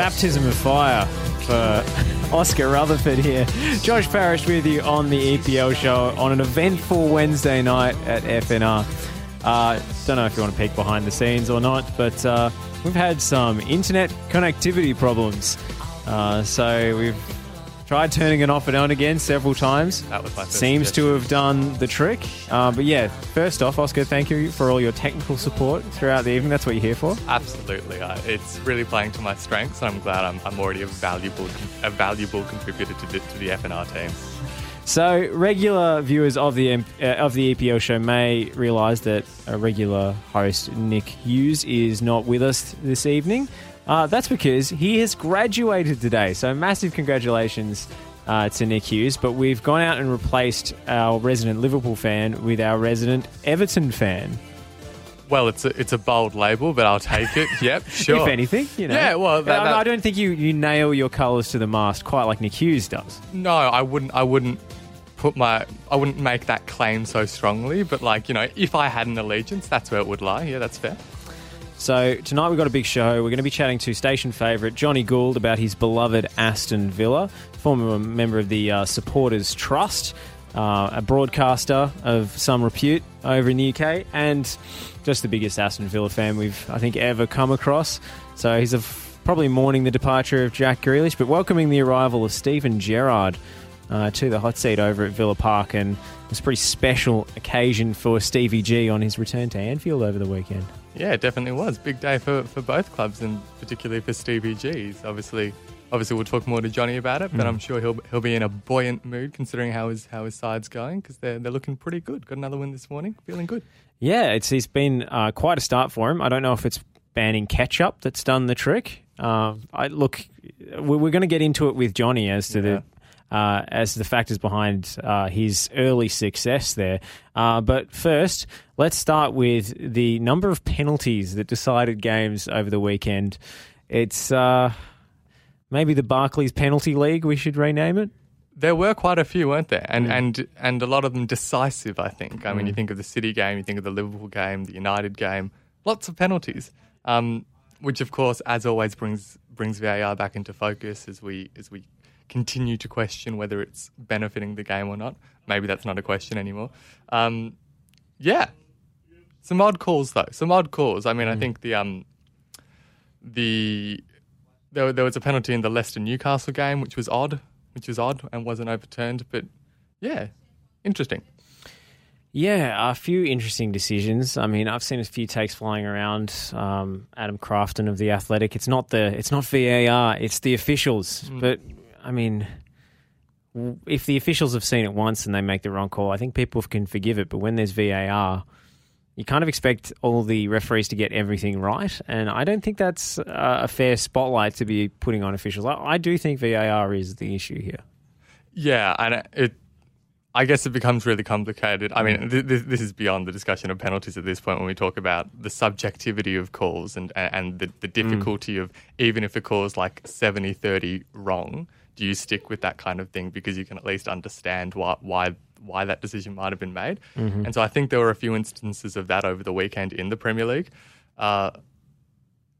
baptism of fire for Oscar Rutherford here. Josh Parrish with you on the EPL show on an eventful Wednesday night at FNR. Uh, don't know if you want to peek behind the scenes or not, but uh, we've had some internet connectivity problems. Uh, so we've tried turning it off and on again several times. That was my first Seems to have done the trick. Uh, but yeah, first off, Oscar, thank you for all your technical support throughout the evening. That's what you're here for. Absolutely, uh, it's really playing to my strengths, and I'm glad I'm, I'm already a valuable a valuable contributor to the, to the FNR team. So, regular viewers of the uh, of the EPL show may realise that a regular host Nick Hughes is not with us this evening. Uh, that's because he has graduated today. So, massive congratulations uh, to Nick Hughes. But we've gone out and replaced our resident Liverpool fan with our resident Everton fan. Well, it's a, it's a bold label, but I'll take it. Yep, sure. If anything, you know. Yeah, well, that- I- that- I don't think you, you nail your colours to the mast quite like Nick Hughes does. No, I wouldn't. I wouldn't put my. I wouldn't make that claim so strongly. But like you know, if I had an allegiance, that's where it would lie. Yeah, that's fair. So tonight we've got a big show. We're going to be chatting to station favourite Johnny Gould about his beloved Aston Villa, former member of the uh, Supporters Trust, uh, a broadcaster of some repute over in the UK, and just the biggest Aston Villa fan we've I think ever come across. So he's probably mourning the departure of Jack Grealish, but welcoming the arrival of Steven Gerrard. Uh, to the hot seat over at Villa Park, and it's a pretty special occasion for Stevie G on his return to Anfield over the weekend. Yeah, it definitely was big day for, for both clubs, and particularly for Stevie G's. Obviously, obviously we'll talk more to Johnny about it, but I'm sure he'll he'll be in a buoyant mood considering how his how his side's going because they're they're looking pretty good. Got another win this morning, feeling good. Yeah, it's it's been uh, quite a start for him. I don't know if it's banning ketchup that's done the trick. Um, I look, we- we're going to get into it with Johnny as to the uh, as the factors behind uh, his early success there. Uh, but first, let's start with the number of penalties that decided games over the weekend. It's uh, maybe the Barclays Penalty League. We should rename it. There were quite a few, weren't there? And and and a lot of them decisive. I think. I mean, you think of the City game, you think of the Liverpool game, the United game. Lots of penalties, um, which of course, as always, brings brings VAR back into focus as we as we continue to question whether it's benefiting the game or not. Maybe that's not a question anymore. Um, yeah, some odd calls though. Some odd calls. I mean, I think the um the there, there was a penalty in the Leicester Newcastle game, which was odd, which was odd and wasn't overturned. But yeah, interesting. Yeah, a few interesting decisions. I mean, I've seen a few takes flying around. Um, Adam Crafton of the Athletic. It's not the it's not VAR. It's the officials. But I mean, if the officials have seen it once and they make the wrong call, I think people can forgive it. But when there's VAR, you kind of expect all the referees to get everything right, and I don't think that's a fair spotlight to be putting on officials. I, do think VAR is the issue here. Yeah, and it-. I guess it becomes really complicated. I mean, mm. th- th- this is beyond the discussion of penalties at this point when we talk about the subjectivity of calls and and the, the mm. difficulty of even if a call is like 70 30 wrong, do you stick with that kind of thing because you can at least understand why why why that decision might have been made? And so I think there were a few instances of that over the weekend in the Premier League. Uh,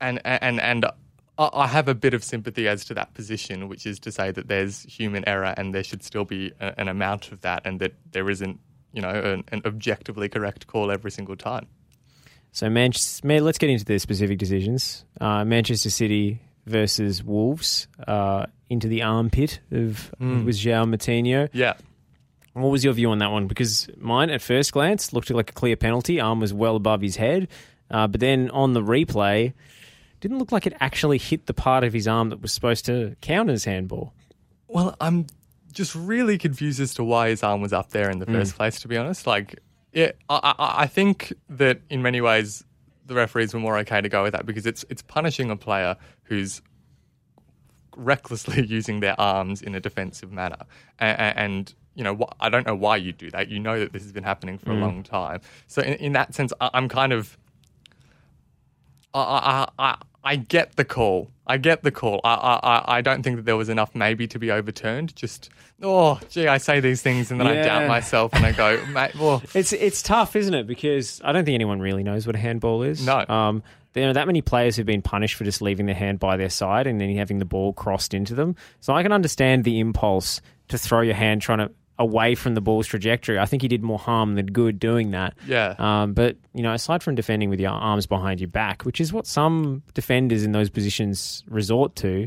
and and and I I have a bit of sympathy as to that position, which is to say that there's human error and there should still be a, an amount of that, and that there isn't, you know, an, an objectively correct call every single time. So, Manchester, let's get into the specific decisions. Uh, Manchester City versus Wolves uh, into the armpit of it was João Moutinho. Yeah, What was your view on that one? Because mine, at first glance, looked like a clear penalty. Arm was well above his head, uh, but then on the replay, didn't look like it actually hit the part of his arm that was supposed to count as handball. Well, I'm just really confused as to why his arm was up there in the first place. To be honest, like, yeah, I, I, I think that in many ways the referees were more okay to go with that because it's it's punishing a player who's recklessly using their arms in a defensive manner, and, and you know, wh- I don't know why you do that. You know that this has been happening for a long time. So in, in that sense, I, I'm kind of I, I, I, I get the call. I get the call. I, I, I- don't think that there was enough maybe to be overturned. Just, oh, gee, I say these things and then I doubt myself and I go, mate, well, It's it's tough, isn't it? Because I don't think anyone really knows what a handball is. No. Um, there are that many players who've been punished for just leaving their hand by their side and then having the ball crossed into them. So I can understand the impulse to throw your hand trying to away from the ball's trajectory. I think he did more harm than good doing that. Yeah. Um, but you know, aside from defending with your arms behind your back, which is what some defenders in those positions resort to,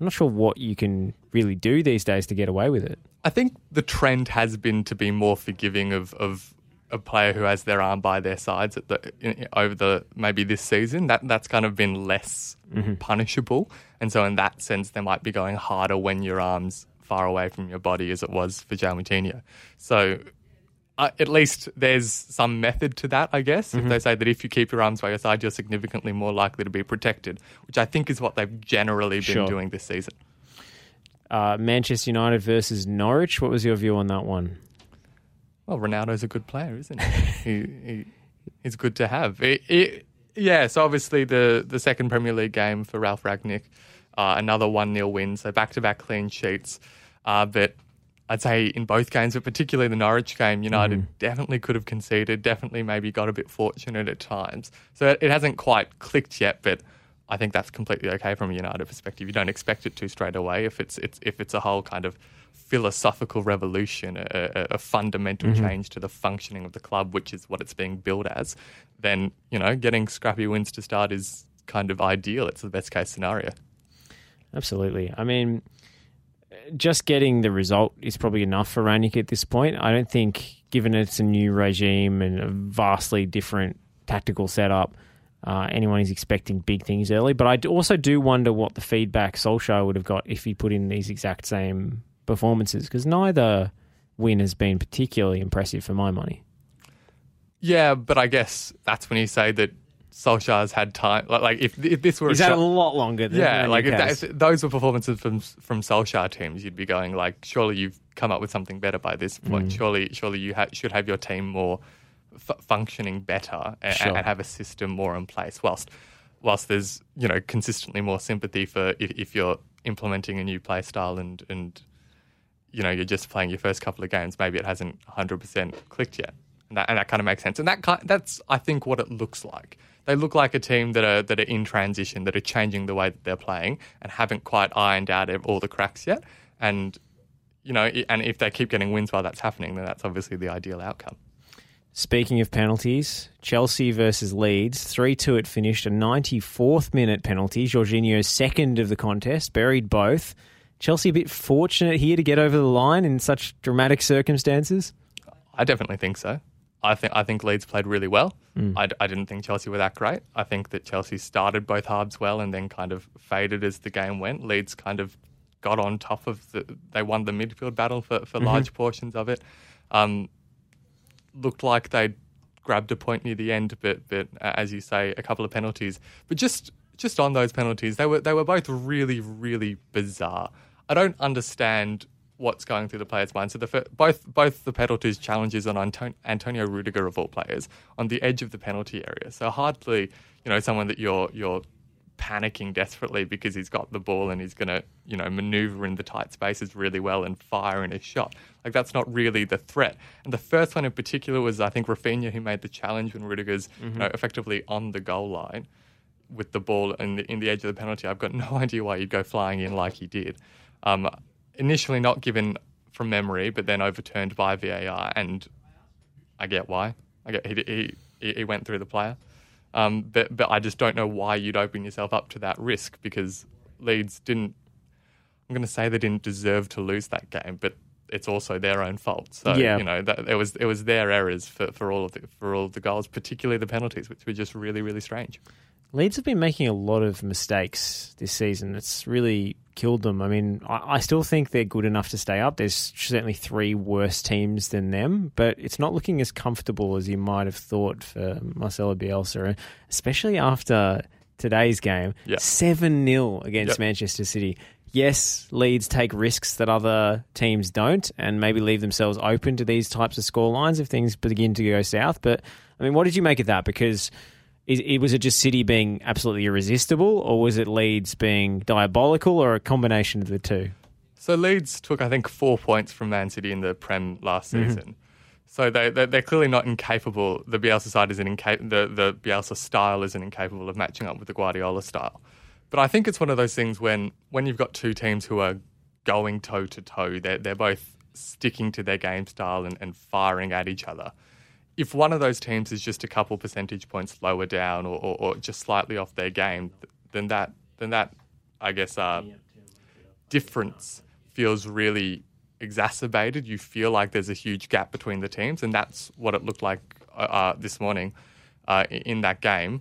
I'm not sure what you can really do these days to get away with it. I think the trend has been to be more forgiving of, of a player who has their arm by their sides at the in, over the maybe this season. That that's kind of been less Mm-hmm. punishable, and so in that sense, they might be going harder when your arms far away from your body, as it was for João Moutinho. So. Uh, at least there's some method to that, I guess. Mm-hmm. If they say that if you keep your arms by your side, you're significantly more likely to be protected, which I think is what they've generally been Sure. doing this season. Uh, Manchester United versus Norwich. What was your view on that one? Well, Ronaldo's a good player, isn't he? he, he he's good to have. It, it, yeah, so obviously the, the second Premier League game for Ralf Rangnick, uh, another 1 0 win, so back to back clean sheets. Uh, but I'd say in both games, but particularly the Norwich game, United definitely could have conceded, definitely maybe got a bit fortunate at times. So it, it hasn't quite clicked yet, but I think that's completely okay from a United perspective. You don't expect it to straight away if it's, it's if it's a whole kind of philosophical revolution, a, a, a fundamental change to the functioning of the club, which is what it's being built as, then you know getting scrappy wins to start is kind of ideal. It's the best case scenario. Absolutely. I mean, just getting the result is probably enough for Rangnick at this point. I don't think, given it's a new regime and a vastly different tactical setup, uh, anyone is expecting big things early. But I also do wonder what the feedback Solskjaer would have got if he put in these exact same performances, because neither win has been particularly impressive for my money. Yeah, but I guess that's when you say that Solskjaer's had time. Like, like if if this were He's a had shot- a lot longer than Yeah, like if, that, if those were performances from from Solskjaer teams, you'd be going like, surely you've come up with something better by this point. Mm. Surely, surely you ha- should have your team more f- functioning better and, Sure. and have a system more in place. Whilst whilst there's you know consistently more sympathy for if, if you're implementing a new play style and and you know you're just playing your first couple of games, maybe it hasn't 100% clicked yet. And that, and that kind of makes sense. And that ki that's I think what it looks like. They look like a team that are that are in transition, that are changing the way that they're playing, and haven't quite ironed out all the cracks yet. And you know, and if they keep getting wins while that's happening, then that's obviously the ideal outcome. Speaking of penalties, Chelsea versus Leeds, 3 2 it finished, a 94th minute penalty. Jorginho's second of the contest, buried both. Chelsea a bit fortunate here to get over the line in such dramatic circumstances. I definitely think so. I think I think Leeds played really well. I didn't think Chelsea were that great. I think that Chelsea started both halves well and then kind of faded as the game went. Leeds kind of got on top of the. They won the midfield battle for, for large portions of it. Um, looked like they grabbed a point near the end, but but uh, as you say, a couple of penalties. But just just on those penalties, they were they were both really really bizarre. I don't understand what's going through the players' mind. So the fir- both both the penalties challenges on Anton- Antonio Rudiger of all players on the edge of the penalty area. So hardly you know someone that you're you're panicking desperately because he's got the ball and he's going to, you know, maneuver in the tight spaces really well and fire in his shot. Like that's not really the threat. And the first one in particular was I think Rafinha who made the challenge when Rudiger's you mm-hmm. know, effectively on the goal line with the ball in the, in the edge of the penalty. I've got no idea why you'd go flying in like he did. Um, initially not given from memory, but then overturned by VAR, and I get why. I get he he, he went through the player. Um, but but I just don't know why you'd open yourself up to that risk because Leeds didn't. I'm going to say they didn't deserve to lose that game, but it's also their own fault. So Yeah. you know that it was it was their errors for, for all of the, for all of the goals, particularly the penalties, which were just really really strange. Leeds have been making a lot of mistakes this season. It's really killed them. I mean, I, I still think they're good enough to stay up. There's certainly three worse teams than them, but it's not looking as comfortable as you might have thought for Marcelo Bielsa, especially after today's game. Yeah. 7 0 against Yep. Manchester City. Yes, Leeds take risks that other teams don't and maybe leave themselves open to these types of scorelines if things begin to go south. But, I mean, what did you make of that? Because is, it, was it just City being absolutely irresistible, or was it Leeds being diabolical, or a combination of the two? So Leeds took, I think, four points from Man City in the Prem last mm-hmm. season. So they, they they're clearly not incapable. The Bielsa side isn't inca- the the Bielsa style isn't incapable of matching up with the Guardiola style. But I think it's one of those things when when you've got two teams who are going toe to toe, they're they're both sticking to their game style and, and firing at each other. If one of those teams is just a couple percentage points lower down or, or, or just slightly off their game, then that then that I guess uh, difference feels really exacerbated. You feel like there's a huge gap between the teams, and that's what it looked like uh, uh, this morning uh, in that game.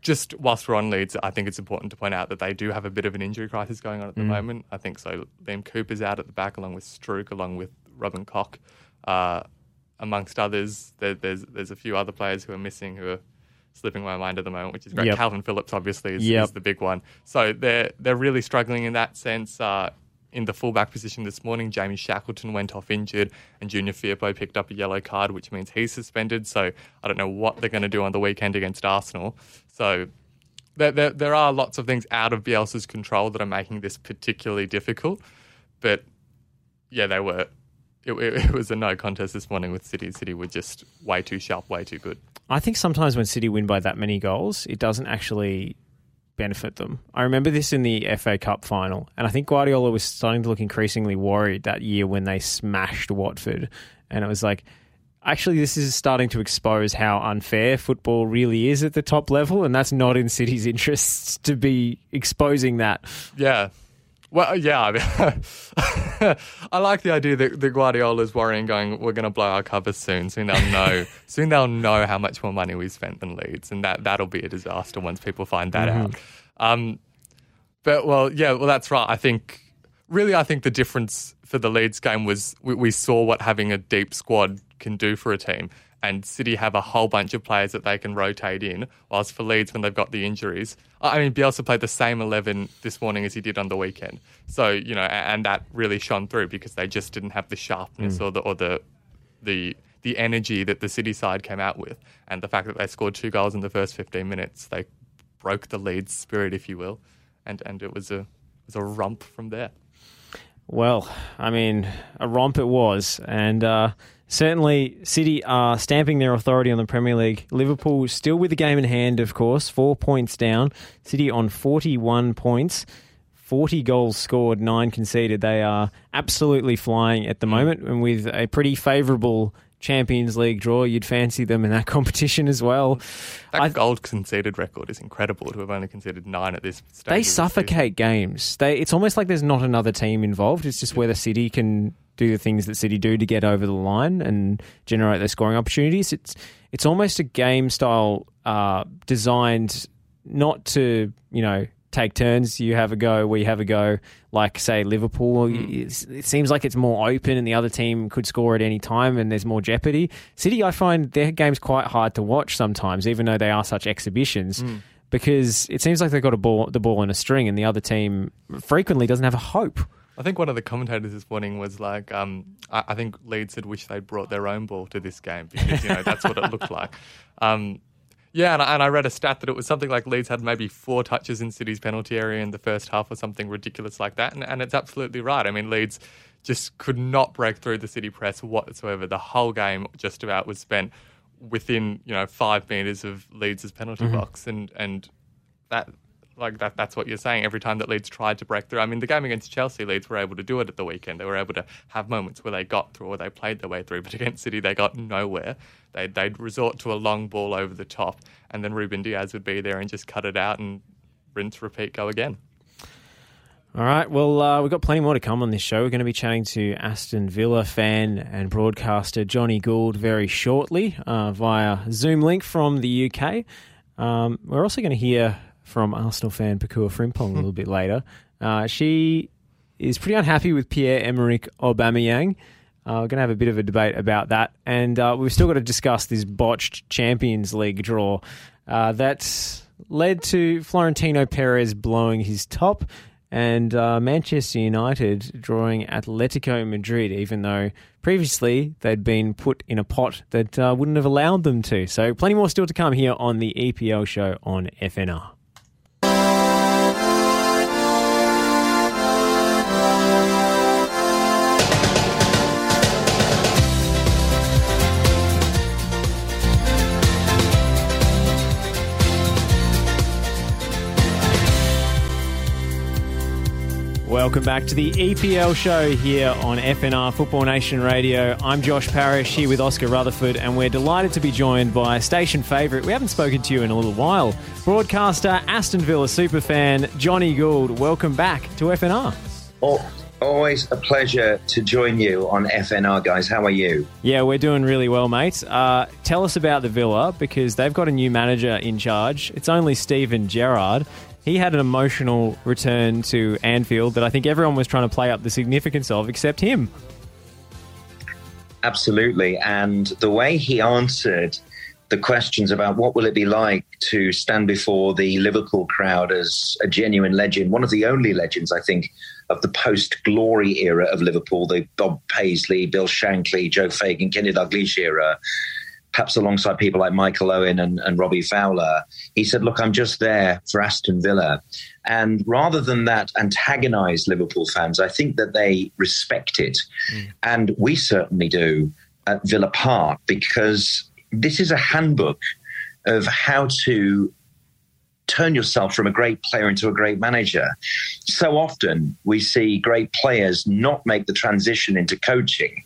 Just whilst we're on Leeds, I think it's important to point out that they do have a bit of an injury crisis going on at the moment. I think so. Liam Cooper's out at the back, along with Struijk, along with Robin Koch, uh, amongst others. There, there's there's a few other players who are missing who are slipping my mind at the moment, which is great. Yep. Calvin Phillips obviously is, Yep. is the big one. So they're they're really struggling in that sense. Uh, in the fullback position this morning, Jamie Shackleton went off injured, and Junior Firpo picked up a yellow card, which means he's suspended. So I don't know what they're going to do on the weekend against Arsenal. So there, there, there are lots of things out of Bielsa's control that are making this particularly difficult. But yeah, they were. It, it, it was a no contest this morning with City. City were just way too sharp, way too good. I think sometimes when City win by that many goals, it doesn't actually benefit them. I remember this in the FA Cup final, and I think Guardiola was starting to look increasingly worried that year when they smashed Watford. And it was like, actually, this is starting to expose how unfair football really is at the top level, and that's not in City's interests to be exposing that. Yeah. Well, yeah. I, mean, I like the idea that the Guardiola's worrying, going, "We're going to blow our covers soon. Soon they'll know. soon they'll know how much more money we spent than Leeds, and that that'll be a disaster once people find that out." Um, but well, yeah, well, that's right. I think really, I think the difference for the Leeds game was we, we saw what having a deep squad can do for a team. And City have a whole bunch of players that they can rotate in, whilst for Leeds, when they've got the injuries, I mean, Bielsa played the same 11 this morning as he did on the weekend. So, you know, and that really shone through because they just didn't have the sharpness or the, or the, the, the energy that the City side came out with. And the fact that they scored two goals in the first 15 minutes, they broke the Leeds spirit, if you will. And, and it was a, it was a romp from there. Well, I mean, a romp it was. And uh, certainly, City are stamping their authority on the Premier League. Liverpool still with the game in hand, of course, four points down. City on 41 points. 40 goals scored, nine conceded. They are absolutely flying at the hmm. moment, and with a pretty favourable Champions League draw, you'd fancy them in that competition as well. That I- goal conceded record is incredible to have only conceded nine at this stage. They suffocate games. They it's almost like there's not another team involved. It's just whether City can do the things that City do to get over the line and generate their scoring opportunities. It's it's almost a game style uh, designed not to you know take turns. You have a go, we have a go. Like say Liverpool, It's- it seems like it's more open, and the other team could score at any time, and there's more jeopardy. City, I find their games quite hard to watch sometimes, even though they are such exhibitions because it seems like they've got a ball, the ball in a string, and the other team frequently doesn't have a hope. I think one of the commentators this morning was like, um, I, I think Leeds had wished they'd brought their own ball to this game because you know that's what it looked like. Um, yeah, and I, and I read a stat that it was something like Leeds had maybe four touches in City's penalty area in the first half or something ridiculous like that, and, and it's absolutely right. I mean, Leeds just could not break through the City press whatsoever. The whole game just about was spent within you know five meters of Leeds' penalty box, and and that like that that's what you're saying every time that Leeds tried to break through. I mean, the game against Chelsea, Leeds were able to do it at the weekend. They were able to have moments where they got through or they played their way through, but against City, they got nowhere. They they'd resort to a long ball over the top, and then Ruben Dias would be there and just cut it out and rinse, repeat, go again. All right, well, uh, we've got plenty more to come on this show. We're going to be chatting to Aston Villa fan and broadcaster Johnny Gould very shortly uh, via Zoom link from the UK. Um, we're also going to hear from Arsenal fan Pakua Frimpong a little bit later. Uh, she is pretty unhappy with Pierre Emerick Aubameyang. Uh, we're going to have a bit of a debate about that, and uh, we've still got to discuss this botched Champions League draw uh, that led to Florentino Perez blowing his top and uh, Manchester United drawing Atletico Madrid, even though previously they'd been put in a pot that uh, wouldn't have allowed them to. So, plenty more still to come here on the EPL show on FNR. Welcome back to the EPL show here on FNR Football Nation Radio. I'm Josh Parrish here with Oscar Rutherford, and we're delighted to be joined by station favourite. We haven't spoken to you in a little while. Broadcaster, Aston Villa superfan, Johnny Gould. Welcome back to FNR. Oh, always a pleasure to join you on FNR, guys. How are you? Yeah, we're doing really well, mate. Uh, tell us about the Villa because they've got a new manager in charge. It's only Steven Gerrard he had an emotional return to Anfield that I think everyone was trying to play up the significance of, except him. Absolutely. And the way he answered the questions about what will it be like to stand before the Liverpool crowd as a genuine legend, one of the only legends, I think, of the post-glory era of Liverpool, the Bob Paisley, Bill Shankly, Joe Fagan, Kenny Dalglish era, perhaps alongside people like Michael Owen and, and Robbie Fowler, he said, Look, I'm just there for Aston Villa. And rather than that antagonize Liverpool fans, I think that they respect it. Mm. And we certainly do at Villa Park because this is a handbook of how to turn yourself from a great player into a great manager. So often we see great players not make the transition into coaching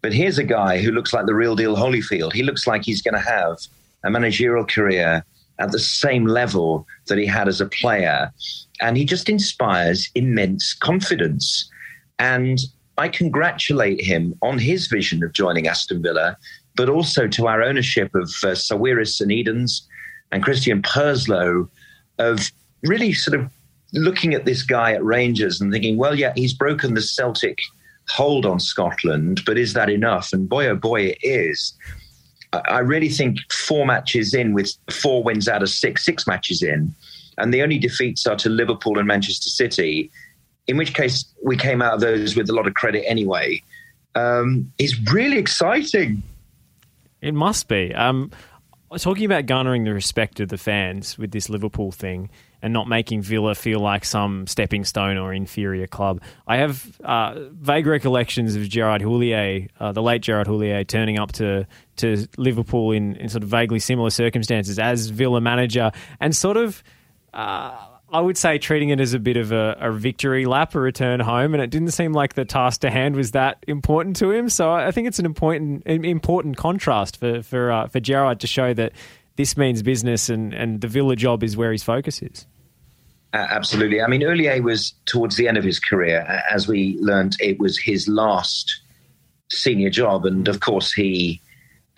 but here's a guy who looks like the real deal Holyfield. He looks like he's going to have a managerial career at the same level that he had as a player. And he just inspires immense confidence. And I congratulate him on his vision of joining Aston Villa, but also to our ownership of uh, Sawiris and Edens and Christian Purslow of really sort of looking at this guy at Rangers and thinking, well, yeah, he's broken the Celtic hold on Scotland, but is that enough? And boy, oh boy, it is. I really think four matches in with four wins out of six, six matches in, and the only defeats are to Liverpool and Manchester City, in which case we came out of those with a lot of credit anyway, um, is really exciting. It must be. Um, talking about garnering the respect of the fans with this Liverpool thing, and not making Villa feel like some stepping stone or inferior club. I have uh, vague recollections of Gerard Houllier, uh, the late Gerard Houllier, turning up to to Liverpool in, in sort of vaguely similar circumstances as Villa manager, and sort of. Uh, I would say treating it as a bit of a, a, victory lap, a return home, and it didn't seem like the task to hand was that important to him. So I think it's an important important contrast for for uh, for Gerard to show that this means business and, and the Villa job is where his focus is. Uh, absolutely. I mean, Houllier was towards the end of his career. As we learned, it was his last senior job. And of course, he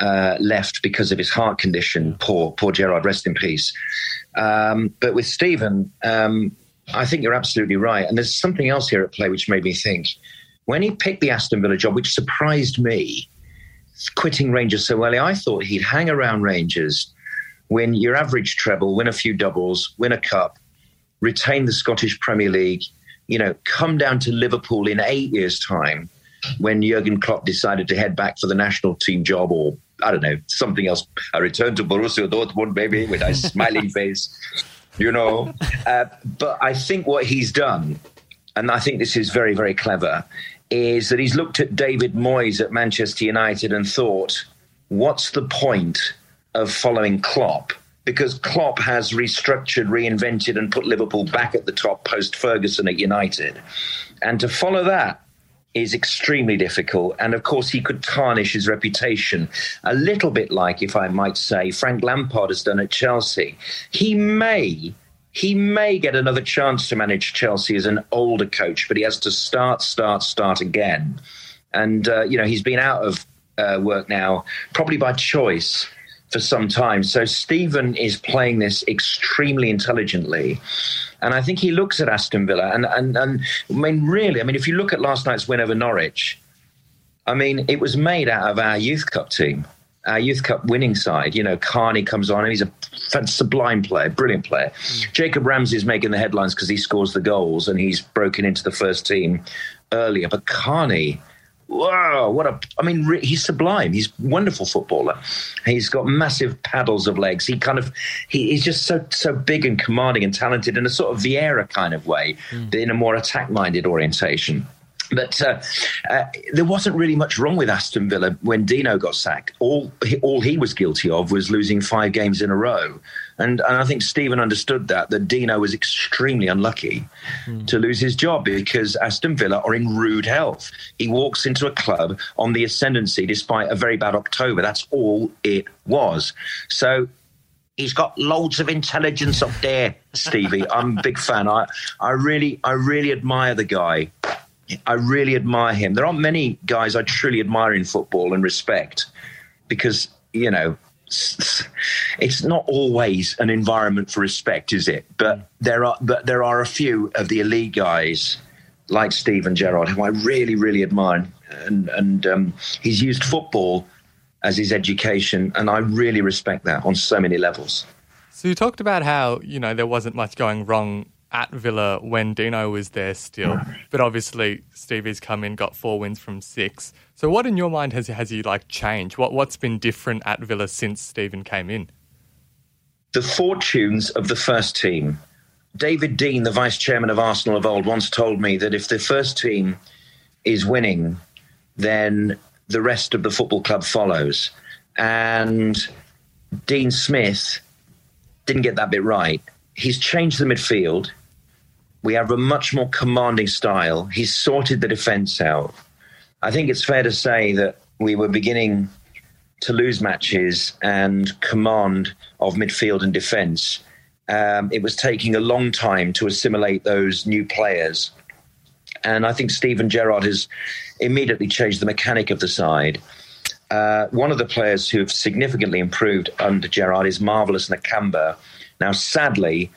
uh, left because of his heart condition. Poor, poor Gerard, rest in peace. Um, but with Steven, um, I think you're absolutely right. And there's something else here at play which made me think. When he picked the Aston Villa job, which surprised me, quitting Rangers so early, I thought he'd hang around Rangers win your average treble, win a few doubles, win a cup, retain the Scottish Premier League, you know, come down to Liverpool in eight years' time when Jurgen Klopp decided to head back for the national team job or I don't know, something else. A return to Borussia Dortmund, maybe, with a smiling face, you know. Uh, but I think what he's done, and I think this is very, very clever, is that he's looked at David Moyes at Manchester United and thought, what's the point of following Klopp because Klopp has restructured, reinvented, and put Liverpool back at the top post Ferguson at United. And to follow that is extremely difficult. And of course, he could tarnish his reputation a little bit like, if I might say, Frank Lampard has done at Chelsea. He may. He may get another chance to manage Chelsea as an older coach, but he has to start, start, start again. And, uh, you know, he's been out of uh, work now, probably by choice for some time. So Steven is playing this extremely intelligently. And I think he looks at Aston Villa and, and, and I mean, really, I mean, if you look at last night's win over Norwich, I mean, it was made out of our youth cup team, our youth cup winning side. You know, Carney comes on and he's a sublime player, brilliant player. Mm. Jacob Ramsey is making the headlines because he scores the goals and he's broken into the first team earlier. But Carney, wow, what a, I mean, he's sublime. He's wonderful footballer. He's got massive paddles of legs. He kind of, he, he's just so, so big and commanding and talented in a sort of Vieira kind of way, mm. in a more attack minded orientation. But uh, uh, there wasn't really much wrong with Aston Villa when Dino got sacked. All all he was guilty of was losing five games in a row, And, and I think Steven understood that, that Dino was extremely unlucky mm. to lose his job because Aston Villa are in rude health. He walks into a club on the ascendancy despite a very bad October. That's all it was. So he's got loads of intelligence up there, Stevie. I'm a big fan. I, I really, I really admire the guy. I really admire him. There aren't many guys I truly admire in football and respect because, you know, it's not always an environment for respect, is it? But there are, but there are a few of the elite guys like Steven Gerrard who I really, really admire, and and um, he's used football as his education, and I really respect that on so many levels. So you talked about how you know there wasn't much going wrong at Villa when Dino was there still, but obviously Stevie's come in, got four wins from six. So what in your mind has has he like changed? What what's been different at Villa since Steven came in? The fortunes of the first team. David Dein, the vice chairman of Arsenal of old, once told me that if the first team is winning, then the rest of the football club follows. And Dean Smith didn't get that bit right. He's changed the midfield. We have a much more commanding style. He's sorted the defence out. I think it's fair to say that we were beginning to lose matches and command of midfield and defence. Um, it was taking a long time to assimilate those new players. And I think Steven Gerrard has immediately changed the mechanic of the side. Uh, one of the players who have significantly improved under Gerrard is Marvelous Nakamba. Now, sadly,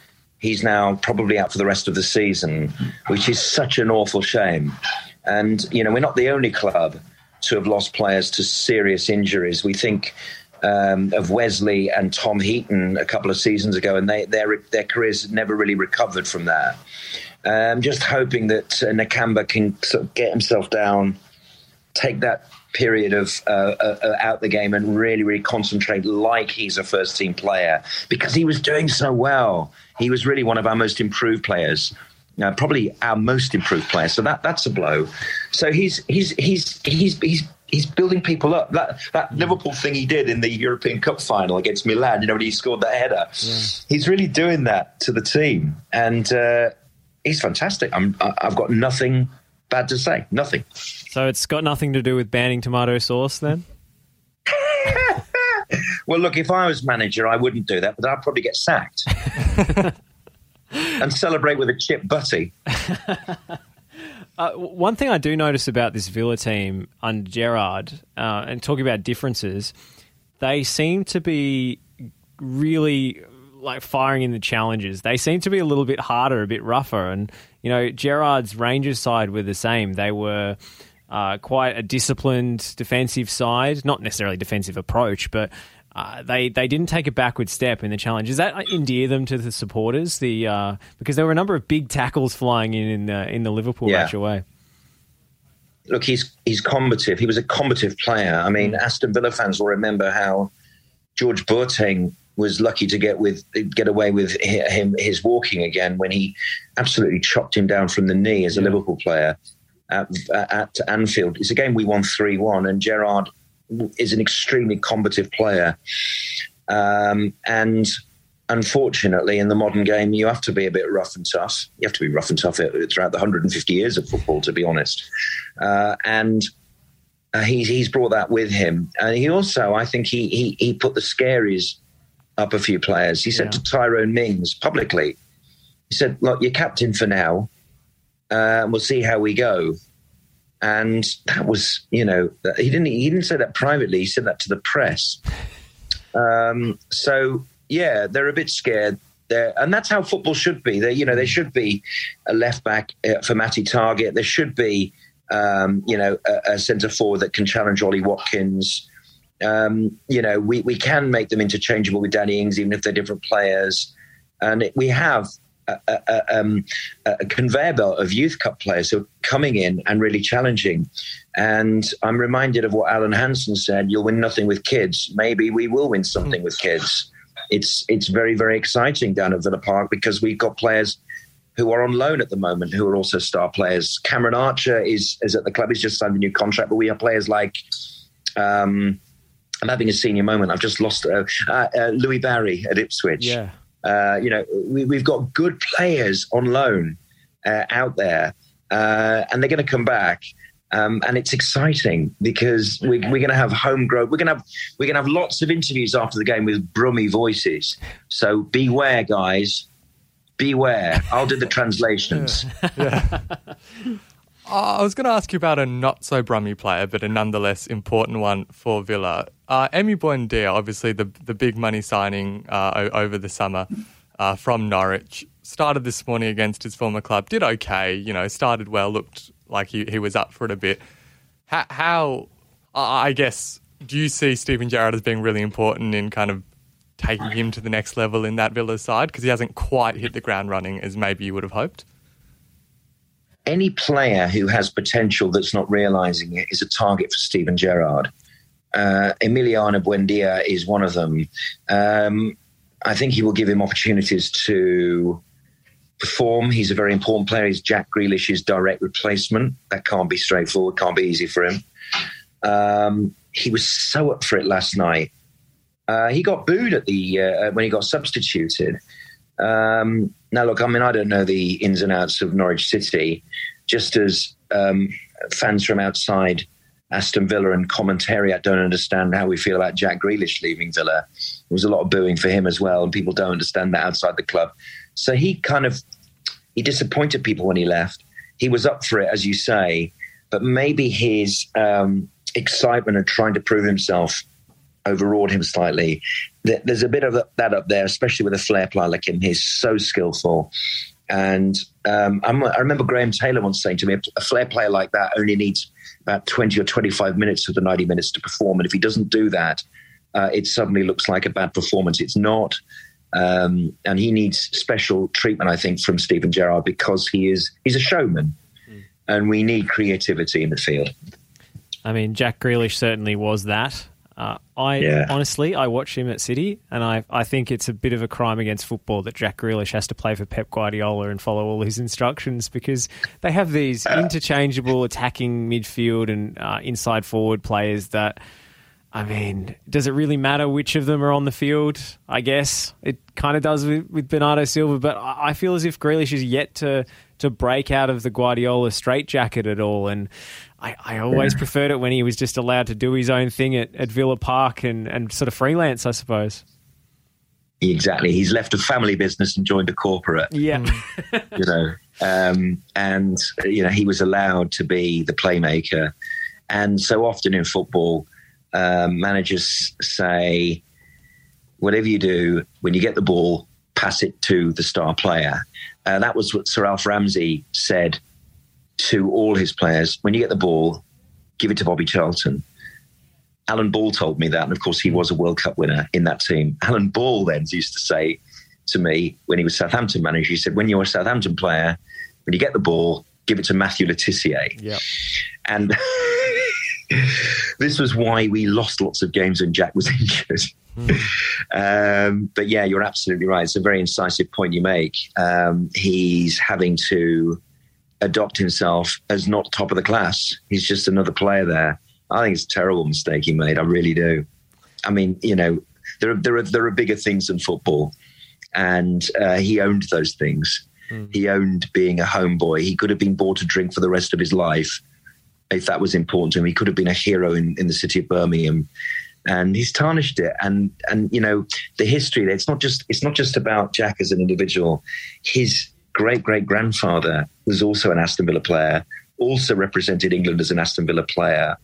he's now probably out for the rest of the season, which is such an awful shame. And, you know, we're not the only club to have lost players to serious injuries. We think um, of Wesley and Tom Heaton a couple of seasons ago, and they, their, their careers never really recovered from that. I'm um, just hoping that uh, Nakamba can sort of get himself down, take that period of uh, uh, uh, out the game, and really, really concentrate like he's a first team player because he was doing so well. He was really one of our most improved players. Uh, probably our most improved player. So that that's a blow. So he's he's he's he's he's he's building people up. That that Liverpool thing he did in the European Cup final against Milan, you know, when he scored that header, yeah. he's really doing that to the team, and uh, he's fantastic. I'm, I've got nothing bad to say. Nothing. So it's got nothing to do with banning tomato sauce then? well, look, if I was manager, I wouldn't do that, but I'd probably get sacked and celebrate with a chip butty. Uh, one thing I do notice about this Villa team under Gerrard, uh, and talking about differences, they seem to be really like firing in the challenges. They seem to be a little bit harder, a bit rougher. And you know, Gerrard's Rangers side were the same. They were uh, quite a disciplined defensive side, not necessarily defensive approach, but. Uh, they they didn't take a backward step in the challenge. Does that endear them to the supporters? The uh, because there were a number of big tackles flying in in the, in the Liverpool yeah. match away. Look, he's he's combative. He was a combative player. I mean, Aston Villa fans will remember how George Boateng was lucky to get with get away with him his walking again when he absolutely chopped him down from the knee as a yeah. Liverpool player at, at Anfield. It's a game we won three one, and Gerrard is an extremely combative player, um, and unfortunately, in the modern game, you have to be a bit rough and tough. You have to be rough and tough throughout the 150 years of football, to be honest, uh, and. Uh, he's he's brought that with him, and he also, I think, he he he put the scaries up a few players. He said yeah. to Tyrone Mings publicly, he said, "Look, you're captain for now, and we'll see how we go." And that was, you know, he didn't he didn't say that privately. He said that to the press. Um, so yeah, they're a bit scared. They're, and that's how football should be. There, you know, there should be a left back uh, for Matty Targett. There should be, um, you know, a, a centre forward that can challenge Ollie Watkins um, you know, we, we can make them interchangeable with Danny Ings, even if they're different players. And it, we have a, a, um, a, conveyor belt of youth cup players who are coming in and really challenging. And I'm reminded of what Alan Hansen said: "You'll win nothing with kids. Maybe we will win something with kids." It's it's very very exciting down at Villa Park because we've got players who are on loan at the moment who are also star players. Cameron Archer is is at the club. He's just signed a new contract, but we have players like. Um, I'm having a senior moment. I've just lost uh, uh, uh, Louie Barry at Ipswich. Yeah. Uh, you know, we, have got good players on loan uh, out there, uh, and they're going to come back. Um, and it's exciting because we, we're, going to have homegrown. We're going to have we're going to have lots of interviews after the game with brummy voices. So beware, guys. Beware. I'll do the translations. yeah. Uh, I was going to ask you about a not so brummy player, but a nonetheless important one for Villa. Uh, Emi Buendia, obviously the the big money signing uh, over the summer uh, from Norwich, started this morning against his former club. Did okay, you know, started well, looked like he, he was up for it a bit. How, how I guess, do you see Steven Gerrard as being really important in kind of taking him to the next level in that Villa side because he hasn't quite hit the ground running as maybe you would have hoped? any player who has potential that's not realizing it is a target for Steven Gerrard. Uh, Emiliano Buendia is one of them. Um, I think he will give him opportunities to perform. He's a very important player. He's Jack Grealish's direct replacement. That can't be straightforward, can't be easy for him. Um, he was so up for it last night. Uh, he got booed at the uh, when he got substituted. Um, now, look, I mean, I don't know the ins and outs of Norwich City, just as um, fans from outside Aston Villa and commentary, I don't understand how we feel about Jack Grealish leaving Villa. There was a lot of booing for him as well, and people don't understand that outside the club. So he kind of he disappointed people when he left. He was up for it, as you say, but maybe his um, excitement of trying to prove himself overawed him slightly. There's a bit of that up there, especially with a flair player like him. He's so skillful. And um, i remember Graham Taylor once saying to me, a flair player like that only needs about 20 or 25 minutes of the 90 minutes to perform. And if he doesn't do that, uh, it suddenly looks like a bad performance. It's not. Um, and he needs special treatment, I think, from Steven Gerrard because he is he's a showman, mm. and we need creativity in the field. I mean, Jack Grealish certainly was that. Uh, I yeah. honestly, I watch him at City, and I I think it's a bit of a crime against football that Jack Grealish has to play for Pep Guardiola and follow all his instructions because they have these uh. interchangeable attacking midfield and uh, inside forward players that. I mean, does it really matter which of them are on the field? I guess it kind of does with, with Bernardo Silva, but I feel as if Grealish is yet to to break out of the Guardiola straitjacket at all. And I, I always yeah. preferred it when he was just allowed to do his own thing at, at Villa Park and, and sort of freelance, I suppose. Exactly. He's left a family business and joined a corporate. Yeah. you know, um, and, you know, he was allowed to be the playmaker. And so often in football, um, managers say, whatever you do, when you get the ball, pass it to the star player. And that was what Sir Alf Ramsey said to all his players when you get the ball, give it to Bobby Charlton. Alan Ball told me that, and of course, he was a World Cup winner in that team. Alan Ball then used to say to me when he was Southampton manager, he said, When you're a Southampton player, when you get the ball, give it to Matthew Le Tissier. Yep. And this was why we lost lots of games when Jack was injured. Mm. Um, but yeah, you're absolutely right. It's a very incisive point you make. Um, he's having to adopt himself as not top of the class. He's just another player there. I think it's a terrible mistake he made. I really do. I mean, you know, there are there are there are bigger things than football, and uh, he owned those things. Mm. He owned being a homeboy. He could have been bought a drink for the rest of his life if that was important to him. He could have been a hero in, in the city of Birmingham, and he's tarnished it. And and you know the history. It's not just it's not just about Jack as an individual. His great great grandfather was also an Aston Villa player, also represented England as an Aston Villa player.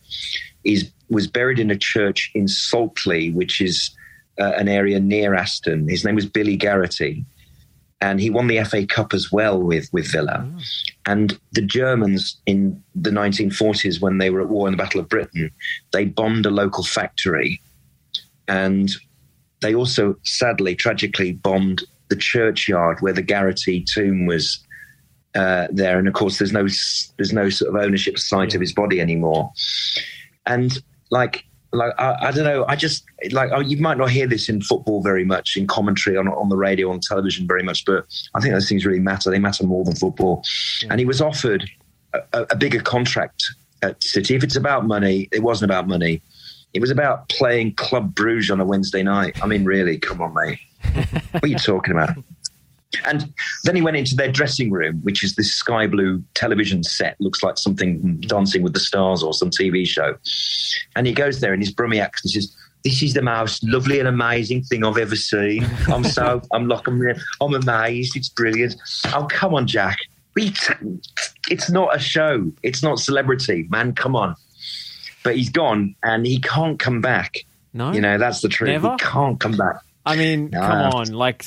Is was buried in a church in Saltley, which is uh, an area near Aston. His name was Billy Garraty, and he won the FA Cup as well with with Villa. Oh. And the Germans in the 1940s, when they were at war in the Battle of Britain, they bombed a local factory, and they also sadly, tragically bombed the churchyard where the Garraty tomb was uh, there, and of course, there's no there's no sort of ownership site of his body anymore. And like like I, I, don't know, I just like oh, you might not hear this in football very much, in commentary on on the radio, on television very much, but I think those things really matter. They matter more than football. Yeah. And he was offered a, a bigger contract at City. If it's about money, it wasn't about money. It was about playing Club Bruges on a Wednesday night. I mean, really, come on, mate. What are you talking about? And then he went into their dressing room, which is this sky blue television set, looks like something Dancing with the Stars or some TV show. And he goes there in his Brummie accent and says, this is the most lovely and amazing thing I've ever seen. I'm so, I'm like, I'm, I'm amazed. It's brilliant. Oh, come on, Jack. It's not a show. It's not celebrity, man. Come on. But he's gone and he can't come back. No. You know, that's the truth. Never? He can't come back. I mean, No. come on, like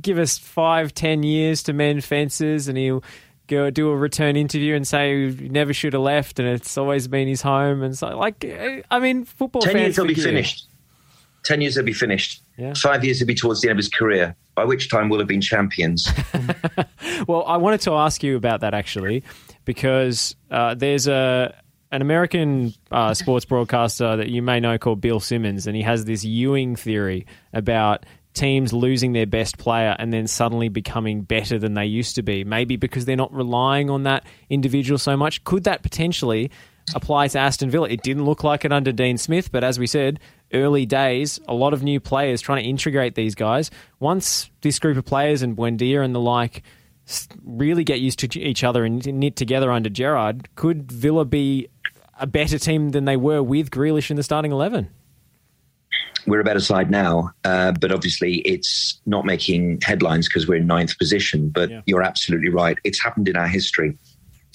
give us five, ten years to mend fences, and he'll go do a return interview and say he never should have left, and it's always been his home, and so like, I mean, football. Ten fans years he'll be finished. Ten years he'll be finished. Yeah. Five years he'll be towards the end of his career, by which time we'll have been champions. Well, I wanted to ask you about that actually, because uh, there's a an American uh, sports broadcaster that you may know called Bill Simmons, and he has this Ewing theory about teams losing their best player and then suddenly becoming better than they used to be. Maybe because they're not relying on that individual so much. Could that potentially apply to Aston Villa? It didn't look like it under Dean Smith, but as we said, early days, a lot of new players trying to integrate these guys. Once this group of players and Buendia and the like really get used to each other and knit together under Gerrard, could Villa be a better team than they were with Grealish in the starting 11? we're a better side now, uh, but obviously it's not making headlines because we're in ninth position. But Yeah. you're absolutely right. It's happened in our history.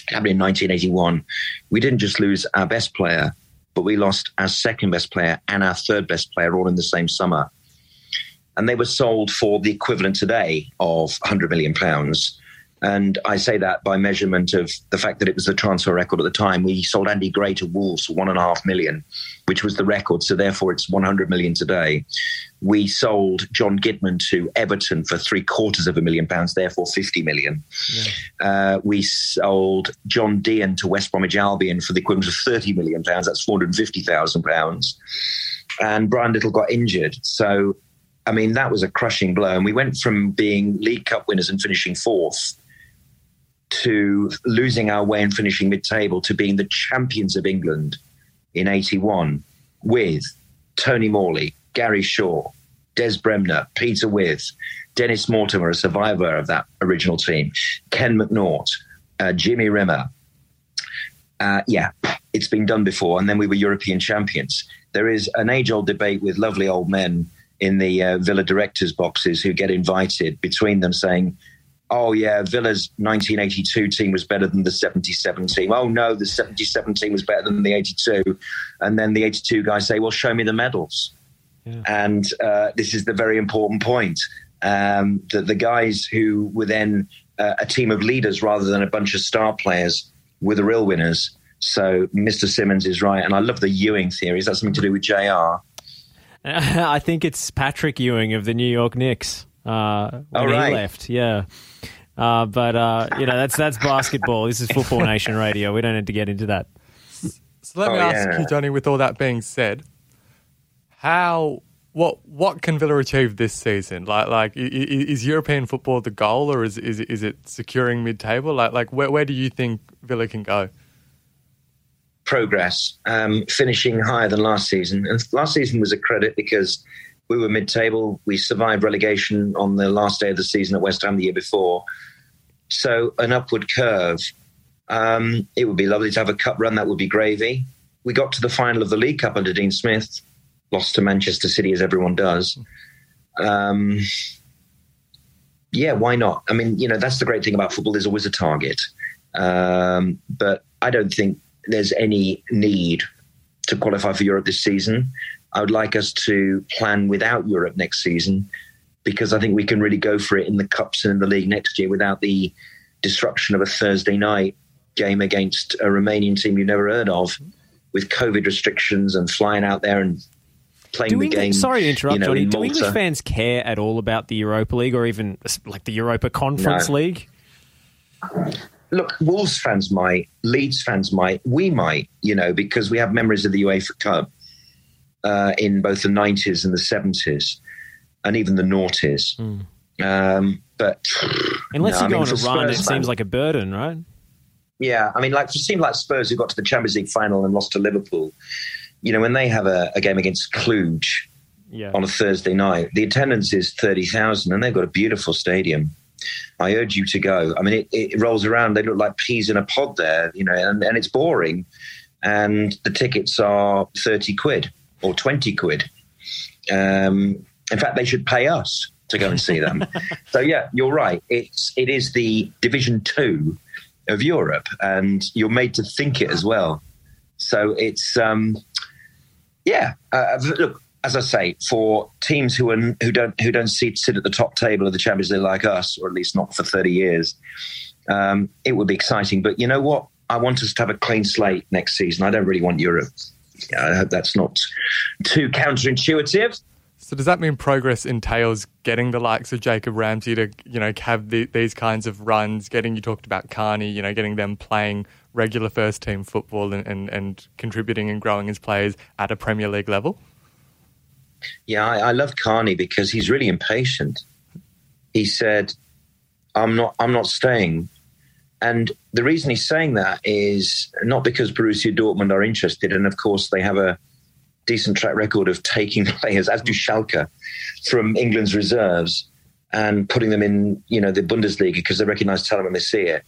It happened in 1981. We didn't just lose our best player, but we lost our second best player and our third best player all in the same summer. And they were sold for the equivalent today of 100 million pounds. And I say that by measurement of the fact that it was the transfer record at the time. We sold Andy Gray to Wolves for one and a half million, which was the record. So therefore, it's 100 million today. We sold John Gidman to Everton for three quarters of a million pounds, therefore 50 million. Uh, we sold John Deehan to West Bromwich Albion for the equivalent of 30 million pounds. That's 450,000 pounds. And Brian Little got injured. So, I mean, that was a crushing blow. And we went from being League Cup winners and finishing fourth to losing our way and finishing mid table to being the champions of England in 81 with Tony Morley, Gary Shaw, Des Bremner, Peter Withe, Dennis Mortimer, a survivor of that original team, Ken McNaught, uh, Jimmy Rimmer. Uh, yeah, it's been done before. And then we were European champions. There is an age old debate with lovely old men in the uh, Villa directors' boxes who get invited between them saying, oh yeah, Villa's 1982 team was better than the 77 team. Oh no, the 77 team was better than the 82. And then the 82 guys say, well, show me the medals. And uh, this is the very important point um, that the guys who were then uh, a team of leaders rather than a bunch of star players were the real winners. So Mr. Simmons is right. And I love the Ewing theory. Is that something to do with JR? I think it's Patrick Ewing of the New York Knicks uh, when Oh, right. he left. Yeah. Uh, but uh, you know that's that's basketball. This is Football Nation Radio. We don't need to get into that. So let me Oh, ask yeah. you, Johnny, with all that being said, how what what can Villa achieve this season? Like like i- i- is European football the goal, or is is is it securing mid table? Like like where where do you think Villa can go? progress, um, finishing higher than last season. And last season was a credit because we were mid-table. We survived relegation on the last day of the season at West Ham the year before. So an upward curve. Um, it would be lovely to have a cup run. That would be gravy. We got to the final of the League Cup under Dean Smith, lost to Manchester City as everyone does. Um, yeah, why not? I mean, you know, that's the great thing about football. There's always a target. Um, but I don't think there's any need to qualify for Europe this season. I would like us to plan without Europe next season because I think we can really go for it in the cups and in the league next year without the disruption of a Thursday night game against a Romanian team you've never heard of with COVID restrictions and flying out there and playing Do the English, game. sorry to interrupt, you know, Johnny. in Do English fans care at all about the Europa League or even like the Europa Conference No. League? look, Wolves fans might, Leeds fans might, we might, you know, because we have memories of the UEFA Cup uh, in both the 90s and the 70s and even the noughties. Um, but Unless no, you I go mean, on a run, it Spurs seems like a burden, right? yeah, I mean, like a team like Spurs who got to the Champions League final and lost to Liverpool, you know, when they have a, a game against Cluj Yeah. on a Thursday night, the attendance is 30,000 and they've got a beautiful stadium. I urge you to go. I mean, it, it rolls around. They look like peas in a pod there, you know, and, and it's boring. And the tickets are 30 quid or 20 quid. Um, in fact, they should pay us to go and see them. so yeah, you're right. It's it is the Division Two of Europe, and you're made to think it as well. So it's um, yeah. Uh, look, as I say, for teams who are who don't who don't sit sit at the top table of the Champions League like us, or at least not for 30 years, um, it would be exciting. But you know what? I want us to have a clean slate next season. I don't really want Europe. Yeah, I hope that's not too counterintuitive. So does that mean progress entails getting the likes of Jacob Ramsey to, you know, have the, these kinds of runs, getting, you talked about Carney, you know, getting them playing regular first team football and, and, and contributing and growing as players at a Premier League level? Yeah, I, I love Carney because he's really impatient. He said, "I'm not. I'm not staying," and the reason he's saying that is not because Borussia Dortmund are interested, and of course they have a decent track record of taking players, as do Schalke, from England's reserves and putting them in, you know, the Bundesliga because they recognise talent when they see it.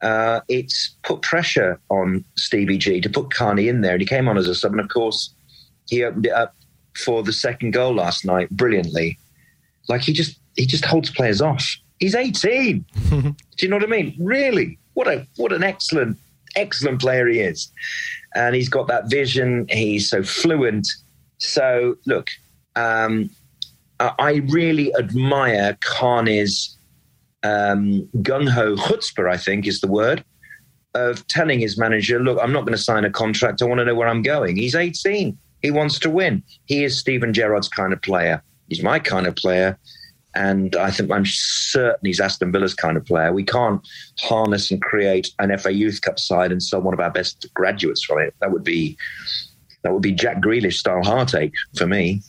Uh, it's put pressure on Stevie G to put Carney in there, and he came on as a sub, and of course he opened it up for the second goal last night brilliantly. Like he just he just holds players off. He's 18. Do you know what I mean? Really? What a what an excellent excellent player he is. And he's got that vision. He's so fluent. So look, um, I really admire Carney's um, gung ho chutzpah. I think is the word of telling his manager, "Look, I'm not going to sign a contract. I want to know where I'm going." He's 18. He wants to win. He is Steven Gerrard's kind of player. He's my kind of player. And I think I'm certain he's Aston Villa's kind of player. We can't harness and create an FA Youth Cup side and sell one of our best graduates from it. That would be that would be Jack Grealish style heartache for me.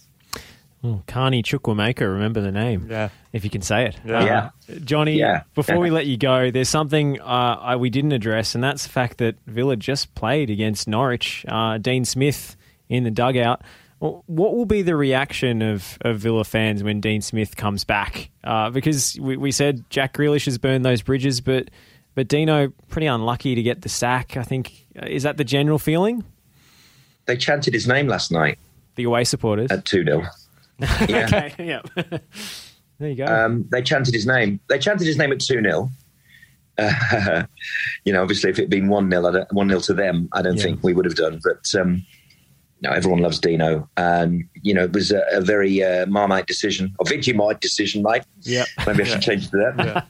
Oh, Carney Chukwuemeka, remember the name. Yeah. If you can say it. Yeah. Yeah. Johnny, Yeah. before we let you go, there's something uh, I, we didn't address, and that's the fact that Villa just played against Norwich. Uh, Dean Smith in the dugout. Well, What will be the reaction of, of Villa fans when Dean Smith comes back? Uh, because we, we said Jack Grealish has burned those bridges, but but Dino pretty unlucky to get the sack. I think is that the general feeling? They chanted his name last night The away supporters. at 2 0. Yeah. okay, yeah. there you go. Um, they chanted his name. They chanted his name at 2 0. Uh, you know, obviously, if it had been 1 0 1 0 to them, I don't Yeah. think we would have done. But um, no, everyone loves Dino. And, you know, it was a, a very uh, Marmite decision, or Vegemite decision, mate. Yep. Maybe I should change to that.